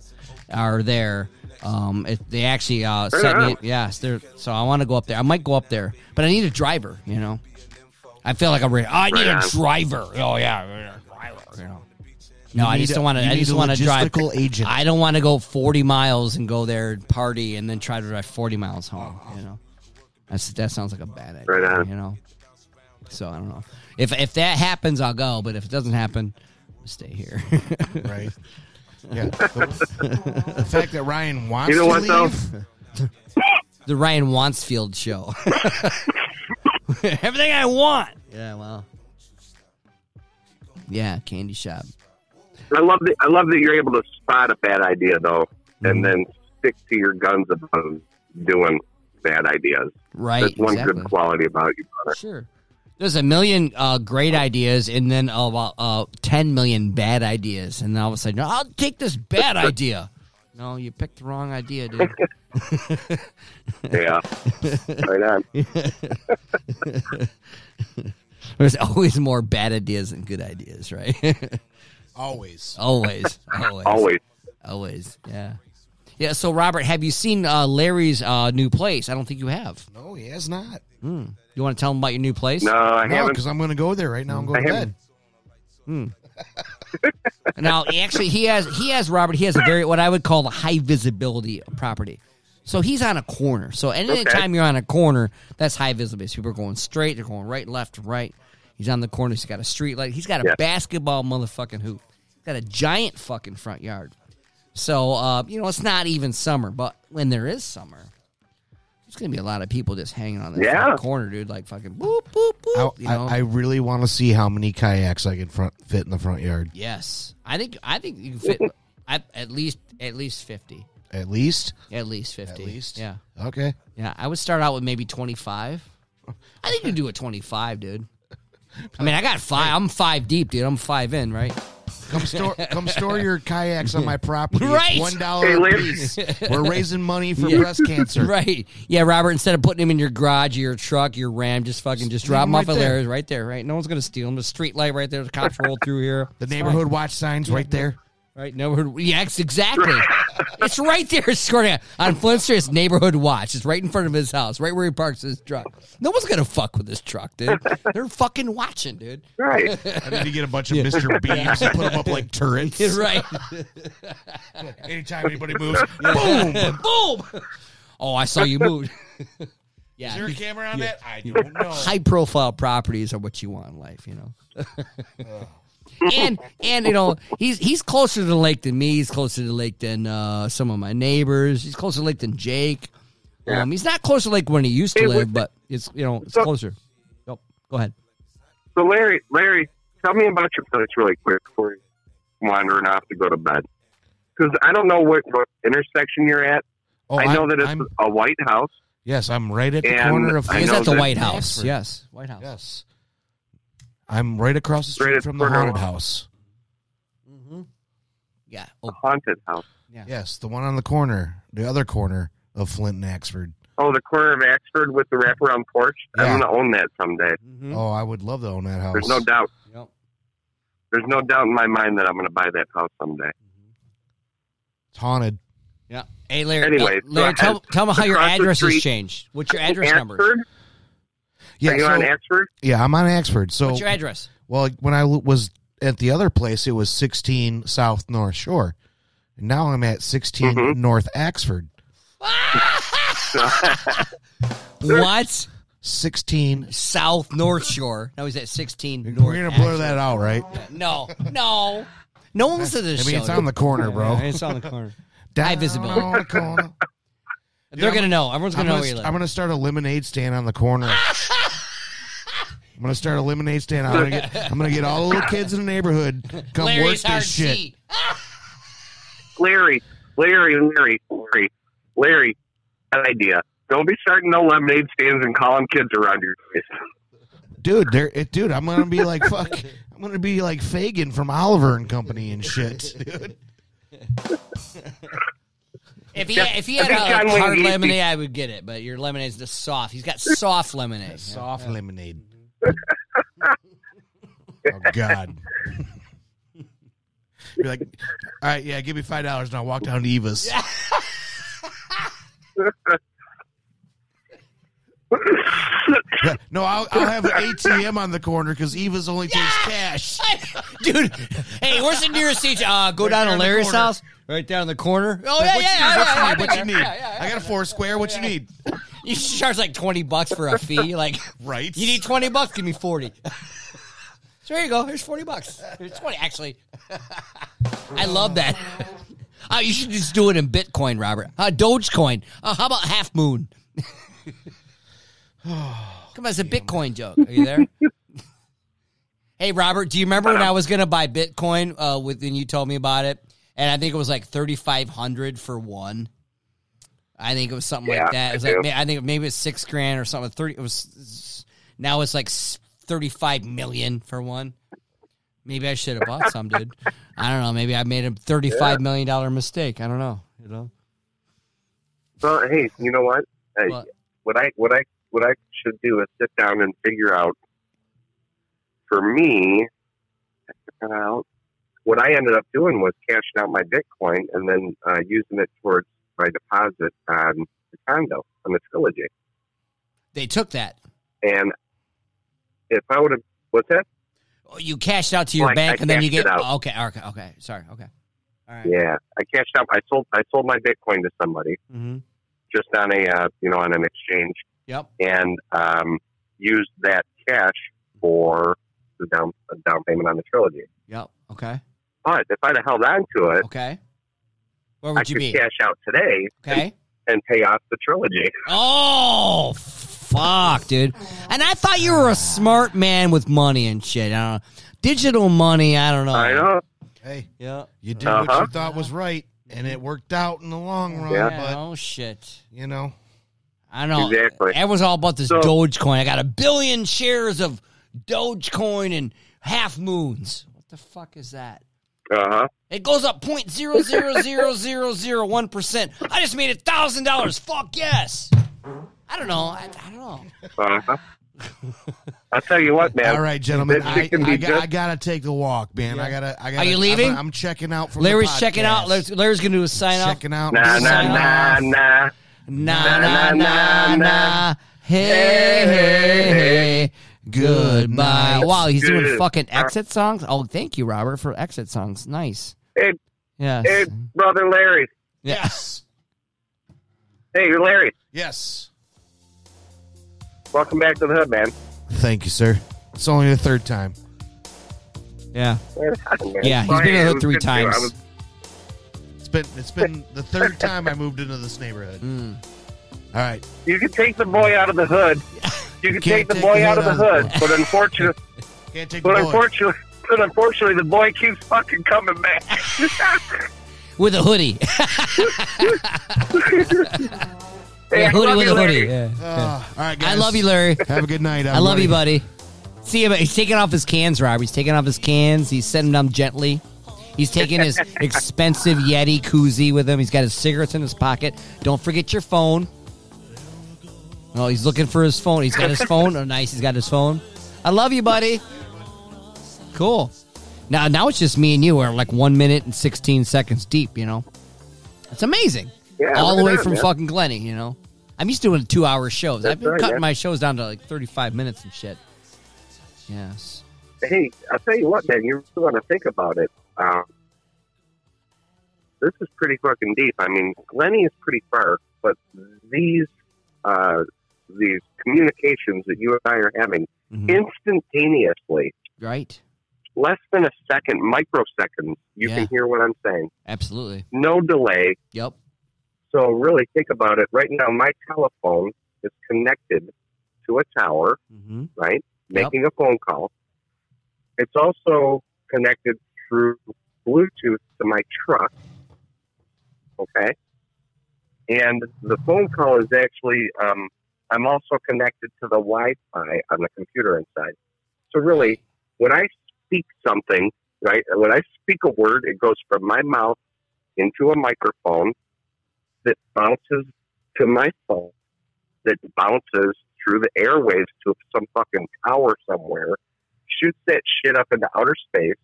are there. Um, it, they actually uh set me. Yes, they're so I want to go up there. I might go up there, but I need a driver. You know, I feel like I'm ready. I need Right a driver. Oh yeah, I need a driver. You know. No, I just a- don't want to. I just want to drive. agent. I don't want to go forty miles and go there and party and then try to drive forty miles home. Oh. You know, that's that sounds like a bad idea. Right on. You know, so I don't know if if that happens, I'll go. But if it doesn't happen, I'll stay here. Right. Yeah. The, the fact that Ryan wants You know to what, leave. the Ryan Wantsfield show. Everything I want. Yeah. Well. Yeah, candy shop. I love that. I love that you're able to spot a bad idea though, Mm-hmm. and then stick to your guns about doing bad ideas. Right. That's one exactly. good quality about you, brother. Sure. There's a million uh, great ideas and then about uh, 10 million bad ideas. And then all of a sudden, I'll take this bad idea. No, you picked the wrong idea, dude. Yeah, right on. There's always more bad ideas than good ideas, right? Always. always. Always. Always. Always. Yeah. Yeah. So, Robert, have you seen uh, Larry's uh, new place? I don't think you have. No, he has not. You want to tell him about your new place? No, I No, haven't. because I'm going to go there right now and go I to haven't- bed. Now, actually, he has he has Robert. He has a very what I would call a high visibility property. So he's on a corner. So any Okay. time you're on a corner, that's high visibility. People are going straight. They're going right, left, right. He's on the corner. He's got a street light. He's got a Yeah. basketball motherfucking hoop. He's got a giant fucking front yard. So uh, you know it's not even summer, but when there is summer, there's gonna be a lot of people just hanging on that Yeah. corner, dude. Like fucking boop boop I, boop. you know? I, I really want to see how many kayaks I can front, fit in the front yard. yes, I think I think you can fit at, at least at least fifty. At least. At least 50. At least? Yeah. Okay. Yeah. I would start out with maybe 25. I think you do a 25, dude. I mean, I got five. I'm five deep, dude. I'm five in, right? Come store, come store your kayaks on my property. It's Right. one dollar Hey, a piece. We're raising money for Yeah. breast cancer. Right. Yeah, Robert, instead of putting them in your garage or your truck, your Ram, just fucking just drop them him off right at there. Larry's right there, right? No one's going to steal him. The street light right there. The cops roll through here. The neighborhood watch signs right there. Right? Neighborhood. Yeah, exactly. it's right there. Scoring on Flint Street. Neighborhood watch. It's right in front of his house, right where he parks his truck. No one's going to fuck with this truck, dude. They're fucking watching, dude. Right. I need to get a bunch of Mr. Beams and put them up like turrets. right. Anytime anybody moves, boom. Boom. Oh, I saw you move. yeah. Is there a camera on that? I don't know. high profile properties are what you want in life, you know. Oh. And and you know he's he's closer to the lake than me. He's closer to the lake than uh, some of my neighbors. He's closer to the lake than Jake. Um, he's not closer to the lake when he used to Hey, live, but it's you know it's So- closer. Oh, go ahead. So Larry, Larry, tell me about your place really quick before you wandering off to go to bed. Because I don't know what, what intersection you're at. Oh, I know I'm- that it's I'm- a White House. yes, I'm right at the corner of. Is that the White House. Yes, White House. Yes. I'm right across the street Right from the the house. Mm-hmm. Yeah. Oh, haunted house. Yeah. Yes, the one on the corner, the other corner of Flint and Axford. Oh, the corner of Axford with the wraparound porch. Yeah. I'm going to own that someday. Mm-hmm. Oh, I would love to own that house. There's no doubt. Yep. There's no doubt in my mind that I'm going to buy that house someday. It's haunted. Yeah. Hey, Larry. Anyway, uh, Larry, so tell, tell me how your address has changed. What's your address number? Axford? Yeah, Are you so- on Axford? yeah, I'm on Axford. So, What's your address? well, when I was at the other place, it was 16 South North Shore. And now I'm at 16 Mhm. North Axford. What? 16. South North Shore. No, he's at 16 North. We're going to blur Ashland. that out, right? No, no. No one listens to I mean, show. it's on the corner, bro. Yeah, it's on the corner. Down high visibility. on the corner. They're I'm gonna know. Everyone's I'm gonna know gonna, where you live. I'm gonna start a lemonade stand on the corner. I'm gonna start a lemonade stand. I'm gonna get, I'm gonna get all the little kids in the neighborhood come Larry's work hard this shit. C. Larry, Larry, Larry, Larry, Larry, an idea. Don't be starting no lemonade stands and calling kids around your place. dude. There, it, dude. I'm gonna be like fuck. I'm gonna be like Fagin from Oliver and Company and shit, dude. If he Yeah, if he I had think John a Wayne hard Gacy- lemonade, I would get it. But your lemonade's just soft. He's got soft lemonade. Soft lemonade. oh God. Be like, all right, yeah, give me five dollars and I'll walk down to Eva's. Yeah, no, I'll, I'll have an ATM on the corner because Eva's only takes cash. Dude, hey, where's the nearest ATM? Uh, go down there to the Larry's corner. house, right down in the corner. Oh yeah, yeah, yeah, yeah, What you need? What you there. need? Yeah, yeah, I got a four square. What you need? You should charge like twenty bucks for a fee. Like, Right. you need twenty bucks, give me forty. so there you go. Here's forty bucks. Here's twenty. Actually, I love that. Oh, you should just do it in Bitcoin, Robert. Uh, Dogecoin. Uh, how about Half Moon? Come on, it's a Bitcoin joke. Are you there? hey, Robert, do you remember when I was going to buy Bitcoin uh, with, when you told me about it? And I think it was like thirty five hundred for one. I think it was something Yeah, like that. It was I like do. I think maybe it's six grand or something. Thirty. It was now it's like thirty five million for one. Maybe I should have bought some, dude. I don't know. Maybe I made a thirty-five million dollar mistake. I don't know. You know. Well, hey, you know what? Hey, What? what I what I what I should do is sit down and figure out for me out what I ended up doing was cashing out my Bitcoin and then uh, using it towards my deposit on the condo on the trilogy. They took that. And if I would have, what's that? Oh, You cashed out to your Well, bank, I and then you get. oh, okay. Okay. Okay. Sorry. Okay. All right. Yeah, I cashed out. I sold. I sold my Bitcoin to somebody Mm-hmm. just on a uh, you know on an exchange Yep. and um, used that cash for the down the down payment on the trilogy. Yep. Okay. But if I'd have held on to it, Okay. Where I would you could be? cash out today Okay. and pay off the trilogy. Oh, fuck, dude. And I thought you were a smart man with money and shit. I don't know. Digital money, I don't know. I know. Hey, Yeah. you did what Uh-huh. you thought was right, and it worked out in the long run. Yeah. Yeah, But oh, shit. you know, I know. Exactly. was all about this So- Dogecoin. I got a billion shares of Dogecoin and half moons. What the fuck is that? Uh huh. It goes up point zero zero zero zero zero one percent. I just made a thousand dollars. Fuck yes. I don't know. I, I don't know. Uh huh. I'll tell you what, man. All right, gentlemen. This I, shit can be I, got, just- I gotta take a walk, man. I gotta. I gotta. Are you leaving? I'm, I'm checking out from. Larry's the checking out. Larry's, Larry's going to do a sign off. checking out. Nah, nah, Sign nah, off. nah. Na na na na. Hey hey hey. Goodbye. night. Wow, he's doing fucking exit songs. Oh, thank you, Robert, for exit songs. Nice. Hey, Yes. hey, brother Larry. Yes. Hey, you're Larry. Yes. Welcome back to the hood, man. Thank you, sir. It's only the third time. Yeah. Yeah, he's been in the hood three good to- I times. was- It's been it's been the third time I moved into this neighborhood. Mm. All right. you can take the boy out of the hood. You can Can't take the take boy the out of the hood hood, but unfortunately, Can't take the but bullet. unfortunately, but unfortunately, the boy keeps fucking coming back. With a hoodie. Hey, a I hoodie with you, a hoodie. Larry. Yeah. Ah, all right, guys. I love you, Larry. Have a good night. I love you, buddy. See him. He's taking off his cans, Rob. He's taking off his cans. He's setting them gently. He's taking his expensive Yeti koozie with him. He's got his cigarettes in his pocket. Don't forget your phone. Oh, he's looking for his phone. He's got his phone. Oh, nice. He's got his phone. I love you, buddy. Cool. Now, now it's just me and you. We're like one minute and sixteen seconds deep. You know, it's amazing. Yeah, All the way that, from man. fucking Glenny. You know, I'm used to doing two-hour shows. That's I've been right, cutting man. my shows down to like 35 minutes and shit. Yes. Hey, I'll tell you what, man. You really want to think about it. Um, this is pretty fucking deep. I mean, Glenny is pretty far, but these uh, these communications that you and I are having Mhm. instantaneously, Right. less than a second, microseconds, you Yeah. can hear what I'm saying. Absolutely. No delay. Yep. So really think about it. Right now, my telephone is connected to a tower, hmm right? Yep. Making a phone call. It's also connected through Bluetooth to my truck. Okay. And the phone call is actually, um, I'm also connected to the Wi Fi on the computer inside. So really, when I speak something, right, when I speak a word, it goes from my mouth into a microphone that bounces to my phone, that bounces through the airwaves to some fucking tower somewhere, shoots that shit up into outer space,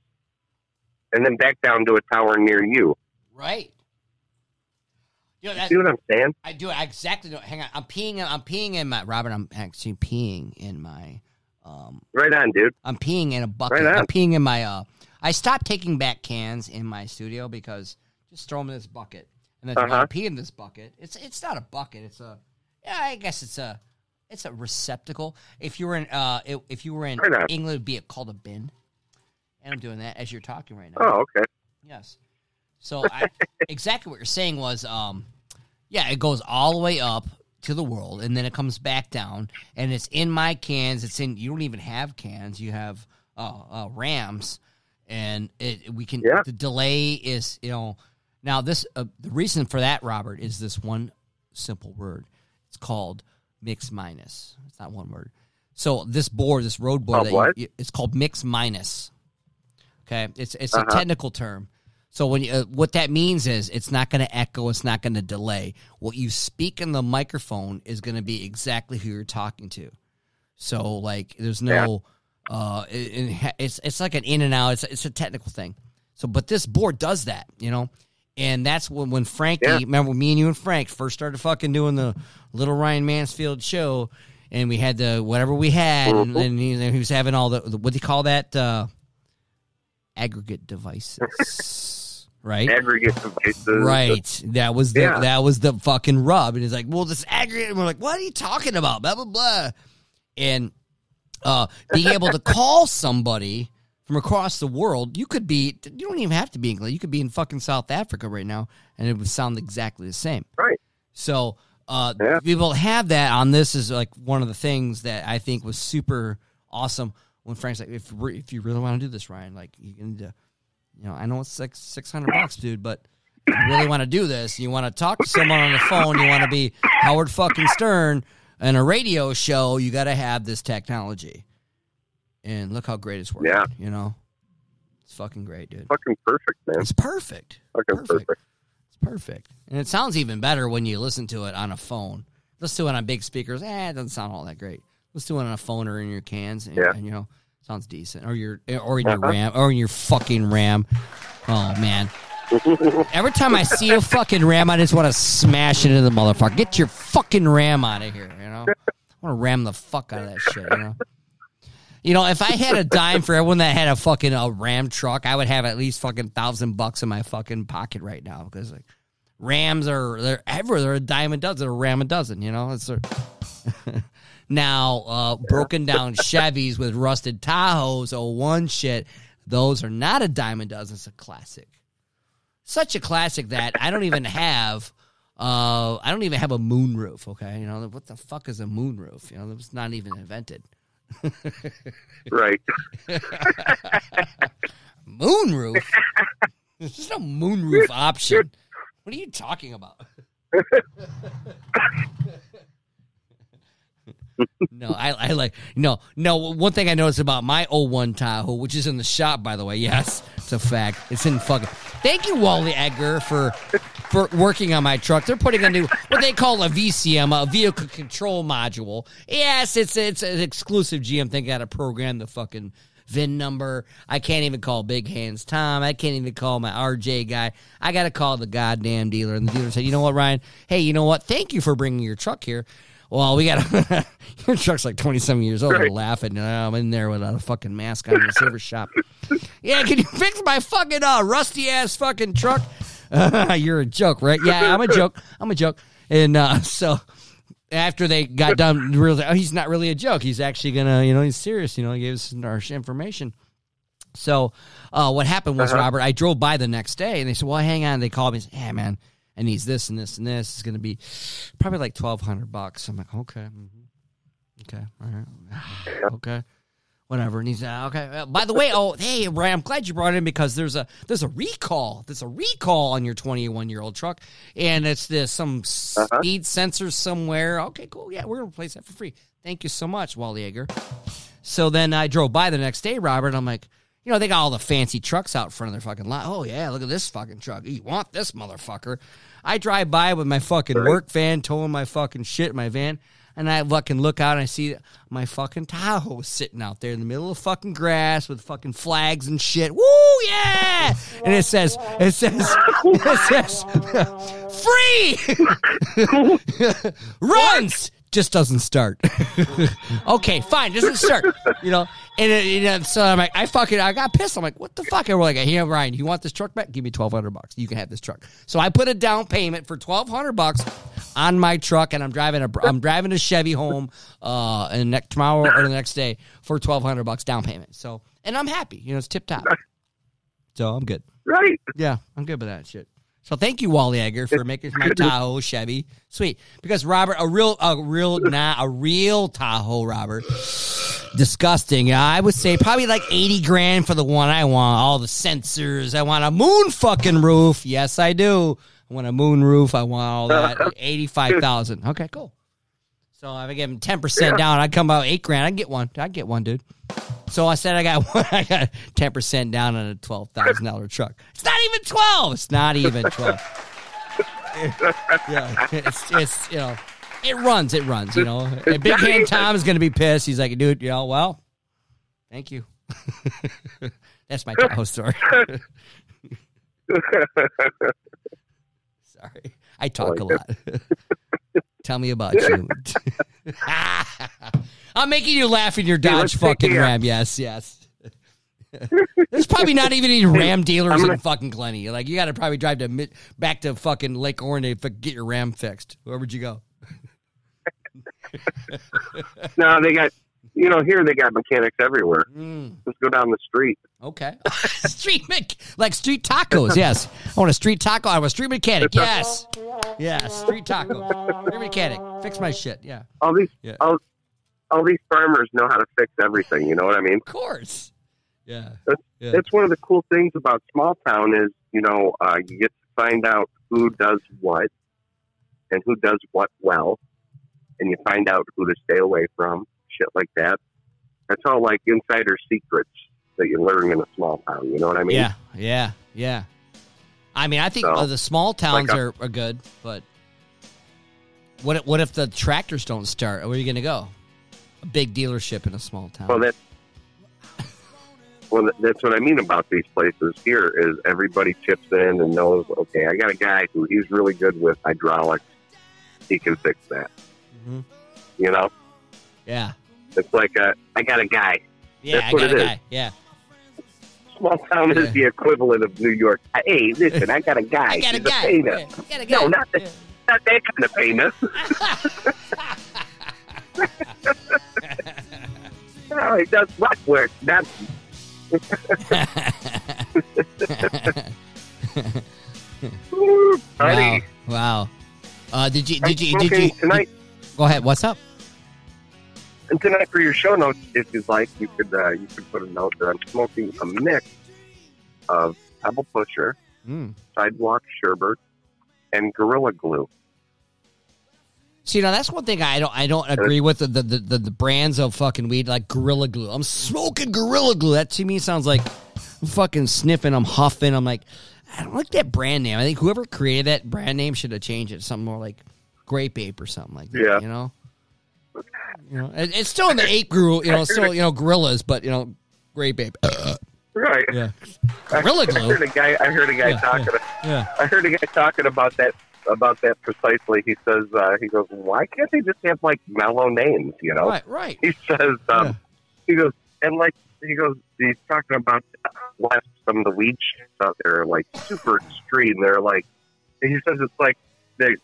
and then back down to a tower near you. Right. You know, that, See what I'm saying? I do I exactly. Know, hang on. I'm peeing. I'm peeing in my Robert. I'm actually peeing in my. Um, Right on, dude. I'm peeing in a bucket. Right on. I'm peeing in my. Uh, I stopped taking back cans in my studio because just throw them in this bucket, and then when I Uh-huh. pee in this bucket, it's it's not a bucket. It's a. Yeah, I guess it's a. It's a receptacle. If you were in, uh, if, if you were in Right. England, it'd be called a bin. And I'm doing that as you're talking right now. Oh, okay. Yes. So I, exactly what you're saying was, um, yeah, it goes all the way up to the world, and then it comes back down, and it's in my cans. It's in. You don't even have cans. You have uh, uh, rams, and it we can. Yeah. The delay is you know. Now this uh, the reason for that, Robert, is this one simple word. It's called mix minus. It's not one word. So this board, this road board, Oh, that you- it's called mix minus. Okay, it's it's Uh-huh. a technical term. So when you, uh, what that means is it's not going to echo, it's not going to delay. What you speak in the microphone is going to be exactly who you're talking to. So like, there's no, uh, it, it- it's it's like an in and out. It's it's a technical thing. So, but this board does that, you know, and that's when when Frankie, Yeah. remember me and you and Frank first started fucking doing the Little Ryan Mansfield show, and we had the whatever we had, and, and he, he was having all the, the what do you call that? Uh, aggregate devices, right? Aggregate devices. Right. That was the Yeah. that was the fucking rub. And he's like, well, this aggregate. And we're like, what are you talking about? Blah blah blah. And uh, being able to call somebody from across the world, you could be. You don't even have to be in England. You could be in fucking South Africa right now, and it would sound exactly the same. Right. So uh, Yeah. to be able to have that on this is like one of the things that I think was super awesome. When Frank's like, if if you really want to do this, Ryan, like you need to, you know, I know it's like six hundred bucks, dude, but you really want to do this, you want to talk to someone on the phone, you want to be Howard fucking Stern in a radio show, you got to have this technology. And look how great it's working. Yeah. You know, it's fucking great, dude. Fucking perfect, man. It's perfect. Fucking perfect. perfect. It's perfect. And it sounds even better when you listen to it on a phone. Listen to it on big speakers. Eh, it doesn't sound all that great. Listen to it on a phone or in your cans. And, Yeah. and, you know, sounds decent. Or your or in your Uh-huh. RAM or in your fucking RAM. Oh man. Every time I see a fucking ram, I just want to smash it into the motherfucker. Get your fucking ram out of here, you know? I want to ram the fuck out of that shit, you know? You know, if I had a dime for everyone that had a fucking a ram truck, I would have at least fucking thousand bucks in my fucking pocket right now because like Rams are they're ever they're a dime a dozen, a ram a dozen, you know? It's a, now uh broken down Chevys with rusted Tahoes, oh one shit, those are not a dime a dozen, it's a classic such a classic that I don't even have. Uh, I don't even have a moonroof. Okay, you know what the fuck is a moonroof? You know, it was not even invented. Right. Moonroof? There's no moonroof option. What are you talking about? No, I, I like no no. One thing I noticed about my 01 Tahoe, which is in the shop, by the way. Yes, it's a fact. It's in fucking. Thank you, Wally Edgar, for for working on my truck. They're putting a new what they call a VCM, a vehicle control module. Yes, it's it's an exclusive GM thing. Got to program the fucking VIN number. I can't even call Big Hands Tom. I can't even call my RJ guy. I got to call the goddamn dealer. And the dealer said, you know what, Ryan? Hey, you know what? Thank you for bringing your truck here. Well, we got your truck's like 27 years old. Right. laughing. I'm in there without a fucking mask on in the service shop. Yeah, can you fix my fucking uh, rusty ass fucking truck? you're a joke, right? Yeah, I'm a joke. I'm a joke. And uh, so after they got done, really, oh, he's not really a joke. He's actually gonna, you know, he's serious. You know, he gave us our information. So uh, what happened was, Uh-huh. Robert, I drove by the next day, and they said, "Well, hang on." They called me, and said, "Hey, man, and he's this and this and this. It's going to be probably like twelve hundred bucks." I'm like, "Okay, mhm. okay, all right, okay." Whatever, and he's uh, okay. Uh, by the way, oh hey, Ryan, I'm glad you brought it in because there's a there's a recall. There's a recall on your 21 year old truck, and it's this some Uh-huh. speed sensor somewhere. Okay, cool. Yeah, we're gonna replace that for free. Thank you so much, Wally Yeager. So then I drove by the next day, Robert. And I'm like, you know, they got all the fancy trucks out front of their fucking lot. Oh yeah, look at this fucking truck. You want this motherfucker? I drive by with my fucking Right. work van, towing my fucking shit in my van, and I fucking look out and I see my fucking Tahoe sitting out there in the middle of fucking grass with fucking flags and shit. Woo yeah! And it says, it says, it says, free runs just doesn't start. okay, fine, doesn't start. You know, and, it, and so I'm like, I fucking, I got pissed. I'm like, what the fuck? And we're like, hey, Ryan, you want this truck back? Give me twelve hundred bucks. You can have this truck. So I put a down payment for twelve hundred bucks on my truck, and I'm driving a, I'm driving a Chevy home, uh, and next tomorrow or the next day for twelve hundred bucks down payment. So, and I'm happy. You know, it's tip top. So I'm good. Right. Yeah, I'm good with that shit. So thank you, Wally Egger, for making my Tahoe Chevy sweet. Because Robert, a real, a real, nah, a real Tahoe, Robert, disgusting. I would say probably like eighty grand for the one I want. All the sensors. I want a moon fucking roof. Yes, I do. I want a moon roof. I want all that. Eighty-five thousand. Okay, cool. So if I give him ten percent down, I'd come about eight grand. I'd get one. I'd get one, dude. So I said I got one. I got ten percent down on a twelve thousand dollar truck. It's not even twelve. It's not even twelve. yeah, it's it's you know, it runs. It runs. You know, Big Hand Tom is gonna be pissed. He's like, dude, you know, well, thank you. That's my Tahoe story. Sorry, I talk a lot. Tell me about you. I'm making you laugh in your Dodge let's fucking. Ram. Yes, yes. There's probably not even any Ram dealers gonna- in fucking Glenny. Like you got to probably drive to back to fucking Lake Orion to get your Ram fixed. Where would you go? No, they got, you know, here they got mechanics everywhere. Mm, Just go down the street. okay, street mech, like street tacos. Yes, I want a street taco. I want a street mechanic. Yes, yes, street taco, street mechanic. Fix my shit. Yeah, All these, Yeah. all, all these farmers know how to fix everything. You know what I mean? of course. Yeah, That's, yeah. That's one of the cool things about small town is, you know, uh, you get to find out who does what and who does what well, and you find out who to stay away from, shit like that. That's all like insider secrets that you learn in a small town. You know what I mean? Yeah, yeah, yeah. I mean, I think So, uh, the small towns like a- are, are good, but what if, what if the tractors don't start? Where are you going to go? A big dealership in a small town. Well, that's well, that's what I mean about these places. Here is everybody chips in and knows. Okay, I got a guy who he's really good with hydraulics. He can fix that. Mhm. You know, yeah, it's like a, I got a guy. yeah, That's I what got it a is. guy. Yeah, Small town Yeah. is the equivalent of New York. Hey, listen, I got a guy. I got a guy. painter. Yeah, got a guy. No, not the, Yeah. not that kind of painter. no, he does rock work. Not Ooh, Wow, wow. Uh, did you I'm did you did you tonight? go ahead? What's up? And tonight for your show notes, if you'd like, you could uh, you could put a note that I'm smoking a mix of Pebble Pusher, Mm. Sidewalk Sherbert, and Gorilla Glue. See, now that's one thing I don't I don't agree with the the, the, the, the brands of fucking weed like Gorilla Glue. I'm smoking Gorilla Glue. That to me sounds like I'm fucking sniffing. I'm huffing. I'm like, I don't like that brand name. I think whoever created that brand name should have changed it to something more like Grape Ape or something like that. Yeah. You know. You know, it, it's still in the ape group. You know, still you know gorillas, but you know, Grape Ape. Right. yeah. I- Gorilla I Glue. heard a guy. I heard a guy Yeah, talking. Yeah. I heard a guy talking about that about that precisely. He says uh, he goes, "Why can't they just have like mellow names?" You know. Right. Right. He says, um, Yeah. he goes, and like he goes, he's talking about last some of the weed shits out there are like super extreme. They're like, he says it's like they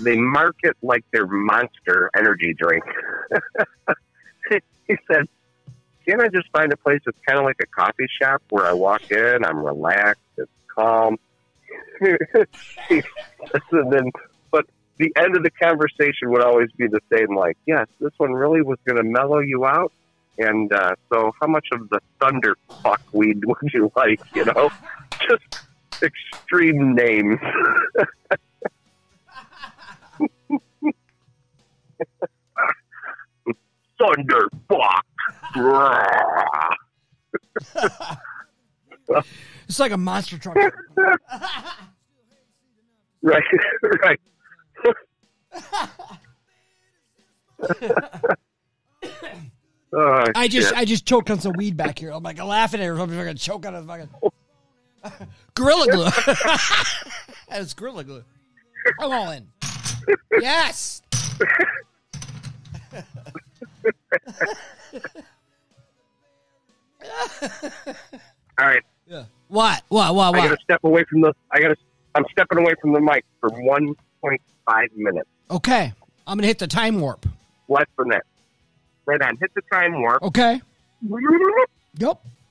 they market like they're monster energy drink. he said, "Can't I just find a place that's kind of like a coffee shop where I walk in, I'm relaxed, it's calm." and then, but the end of the conversation would always be the same. Like, yes, this one really was going to mellow you out. And uh, so, how much of the thunder fuck weed would you like? You know, just extreme names. Thunder fuck. It's like a monster truck. right, right. Oh, I just shit. I just choked on some weed back here. I'm like laughing at her. I'm gonna choke on it. Fucking gorilla glue. That's gorilla glue. I'm all in. Yes. All right. Yeah. What? What? What? I gotta step away from the. I got to. I'm stepping away from the mic for 1.5 minutes. Okay. I'm gonna hit the time warp. Less than that. Right on. Hit the time warp. Okay. Yep.